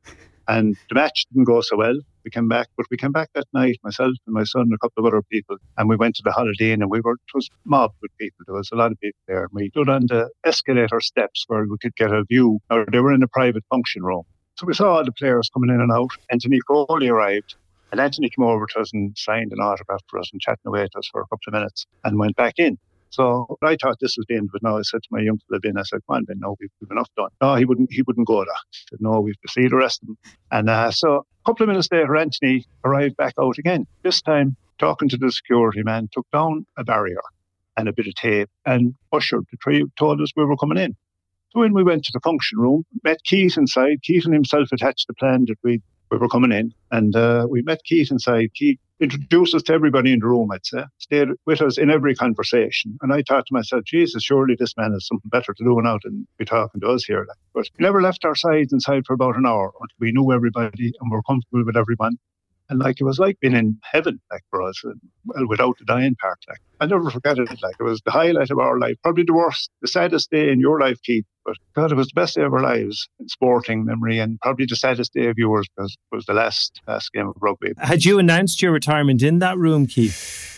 And the match didn't go so well. We came back, but we came back that night, myself and my son and a couple of other people, and we went to the Holiday Inn and we were, it was mobbed with people. There was a lot of people there. And we stood on the escalator steps where we could get a view, or they were in a private function room. So we saw all the players coming in and out. Anthony Foley arrived, and Anthony came over to us and signed an autograph for us and chatting away to us for a couple of minutes and went back in. So I thought this was the end, but now. I said to my young fella Ben, I said, Come on, Ben, no, we've, we've enough done. No, he wouldn't he wouldn't go there. He said, No, we've to see the rest of them. And uh, so a couple of minutes later, Anthony arrived back out again. This time, talking to the security man, took down a barrier and a bit of tape and ushered the three told us we were coming in. So when we went to the function room, met Keith inside. Keith and himself attached the plan that we we were coming in, and uh, we met Keith inside. Keith introduced us to everybody in the room. I'd say stayed with us in every conversation, and I thought to myself, Jesus, surely this man has something better to do now than be talking to us here. But he never left our sides inside for about an hour until we knew everybody and were comfortable with everyone. And like it was like being in heaven, like for us, well, without the dying part. Like I never forget it. Like it was the highlight of our life, probably the worst, the saddest day in your life, Keith. But God, it was the best day of our lives in sporting memory, and probably the saddest day of yours because it was the last last game of rugby. Had you announced your retirement in that room, Keith?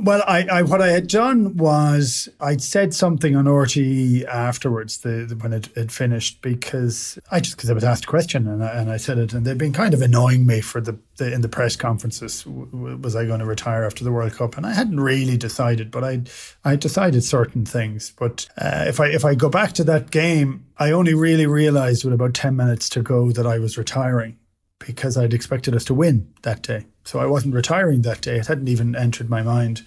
Well, I, I, what I had done was I'd said something on RTÉ afterwards the, the, when it had finished because I just because I was asked a question and I, and I said it and they'd been kind of annoying me for the, the in the press conferences was I going to retire after the World Cup and I hadn't really decided but I I decided certain things but uh, if I if I go back to that game I only really realized with about ten minutes to go that I was retiring because I'd expected us to win that day. So I wasn't retiring that day. It hadn't even entered my mind.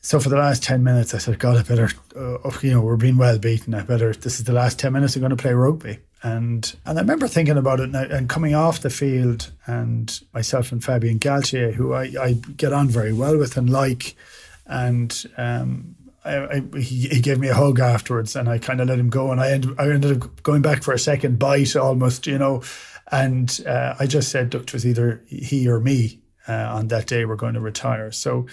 So for the last 10 minutes, I said, God, I better, uh, you know, we're being well beaten. I better, this is the last 10 minutes I'm going to play rugby. And and I remember thinking about it and, and coming off the field and myself and Fabian Galthié, who I, I get on very well with and like, and um, I, I, he, he gave me a hug afterwards and I kind of let him go and I ended, I ended up going back for a second bite almost, you know, and uh, I just said, look, it was either he or me uh, on that day we're going to retire. So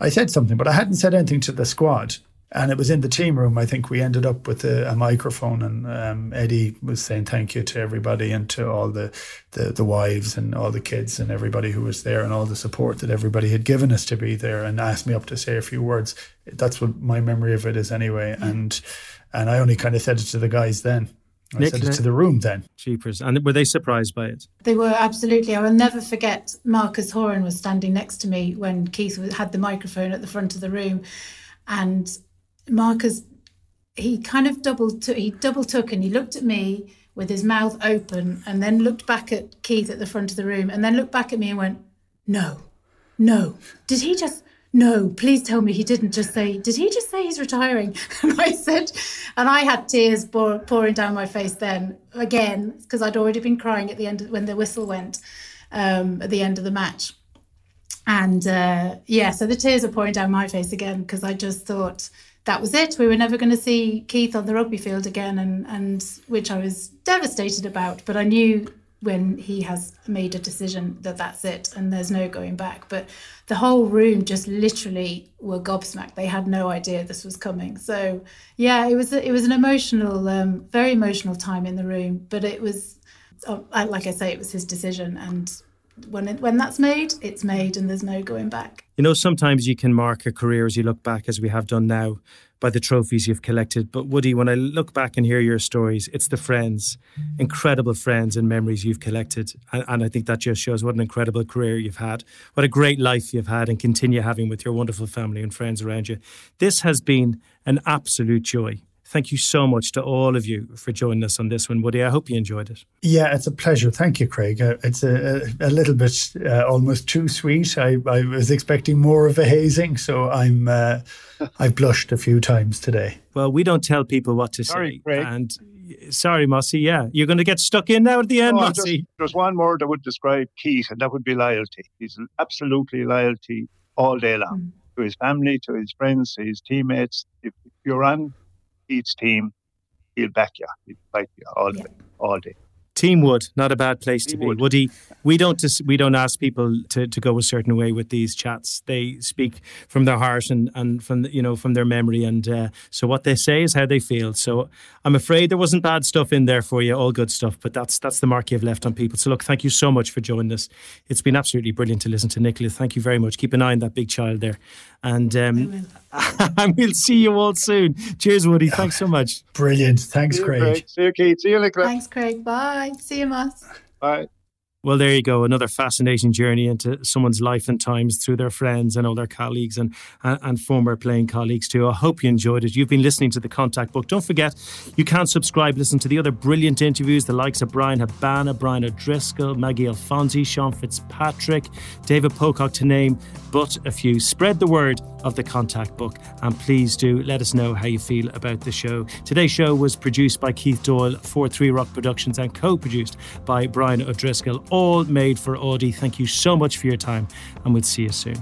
I said something, but I hadn't said anything to the squad. And it was in the team room. I think we ended up with a, a microphone, and um, Eddie was saying thank you to everybody and to all the, the, the wives and all the kids and everybody who was there and all the support that everybody had given us to be there and asked me up to say a few words. That's what my memory of it is anyway. And and I only kind of said it to the guys then. I Nick, said it to the room then. Cheapers. And were they surprised by it? They were absolutely. I will never forget Marcus Horan was standing next to me when Keith had the microphone at the front of the room. And Marcus, he kind of double took, he double took and he looked at me with his mouth open and then looked back at Keith at the front of the room and then looked back at me and went, no, no. Did he just, no, please tell me he didn't just say, did he just say he's retiring? And I said, and I had tears pour, pouring down my face then again, because I'd already been crying at the end of, when the whistle went um, at the end of the match. And uh, yeah, so the tears are pouring down my face again because I just thought that was it. We were never going to see Keith on the rugby field again, and, and which I was devastated about. But I knew when he has made a decision that that's it and there's no going back. But the whole room just literally were gobsmacked. They had no idea this was coming. So yeah, it was it was an emotional, um, very emotional time in the room. But it was, uh, like I say, it was his decision, and when it, when that's made, it's made, and there's no going back. You know, sometimes you can mark a career as you look back, as we have done now, by the trophies you've collected. But Woody, when I look back and hear your stories, it's the friends, incredible friends and memories you've collected. And, and, I think that just shows what an incredible career you've had, what a great life you've had and continue having with your wonderful family and friends around you. This has been an absolute joy. Thank you so much to all of you for joining us on this one, Woody. I hope you enjoyed it. Yeah, it's a pleasure. Thank you, Craig. Uh, it's a, a, a, little bit uh, almost too sweet. I, I, was expecting more of a hazing, so I'm uh, I've blushed a few times today. Well, we don't tell people what to sorry, say, Craig. and sorry, Mossy. Yeah, you're going to get stuck in now at the end, no, Mossy. Just, there's one word that would describe Keith, and that would be loyalty. He's absolutely loyalty all day long mm. to his family, to his friends, to his teammates. If you're on Keith's team, he'll back you. He'll fight you all day, all day. Teamwood, not a bad place to be. Woody, we don't dis- we don't ask people to, to go a certain way with these chats. They speak from their heart and, and from the, you know from their memory, and uh, so what they say is how they feel. So I'm afraid there wasn't bad stuff in there for you, all good stuff. But that's that's the mark you've left on people. So look, thank you so much for joining us. It's been absolutely brilliant to listen to Nicola. Thank you very much. Keep an eye on that big child there, and um, and we'll see you all soon. Cheers, Woody. Thanks so much. Brilliant. Thanks, See Craig. Craig. See you, Keith. See you, Nicola. Thanks, Craig. Bye. See you, Moss. Bye. Well, there you go. Another fascinating journey into someone's life and times through their friends and all their colleagues and, and, and, former playing colleagues too. I hope you enjoyed it. You've been listening to the Contact Book. Don't forget, you can subscribe, listen to the other brilliant interviews, the likes of Bryan Habana, Brian O'Driscoll, Maggie Alfonsi, Sean Fitzpatrick, David Pocock to name but a few. Spread the word of the Contact Book and please do let us know how you feel about the show. Today's show was produced by Keith Doyle for Three Rock Productions and co-produced by Brian O'Driscoll all made for Auddy. Thank you so much for your time, and we'll see you soon.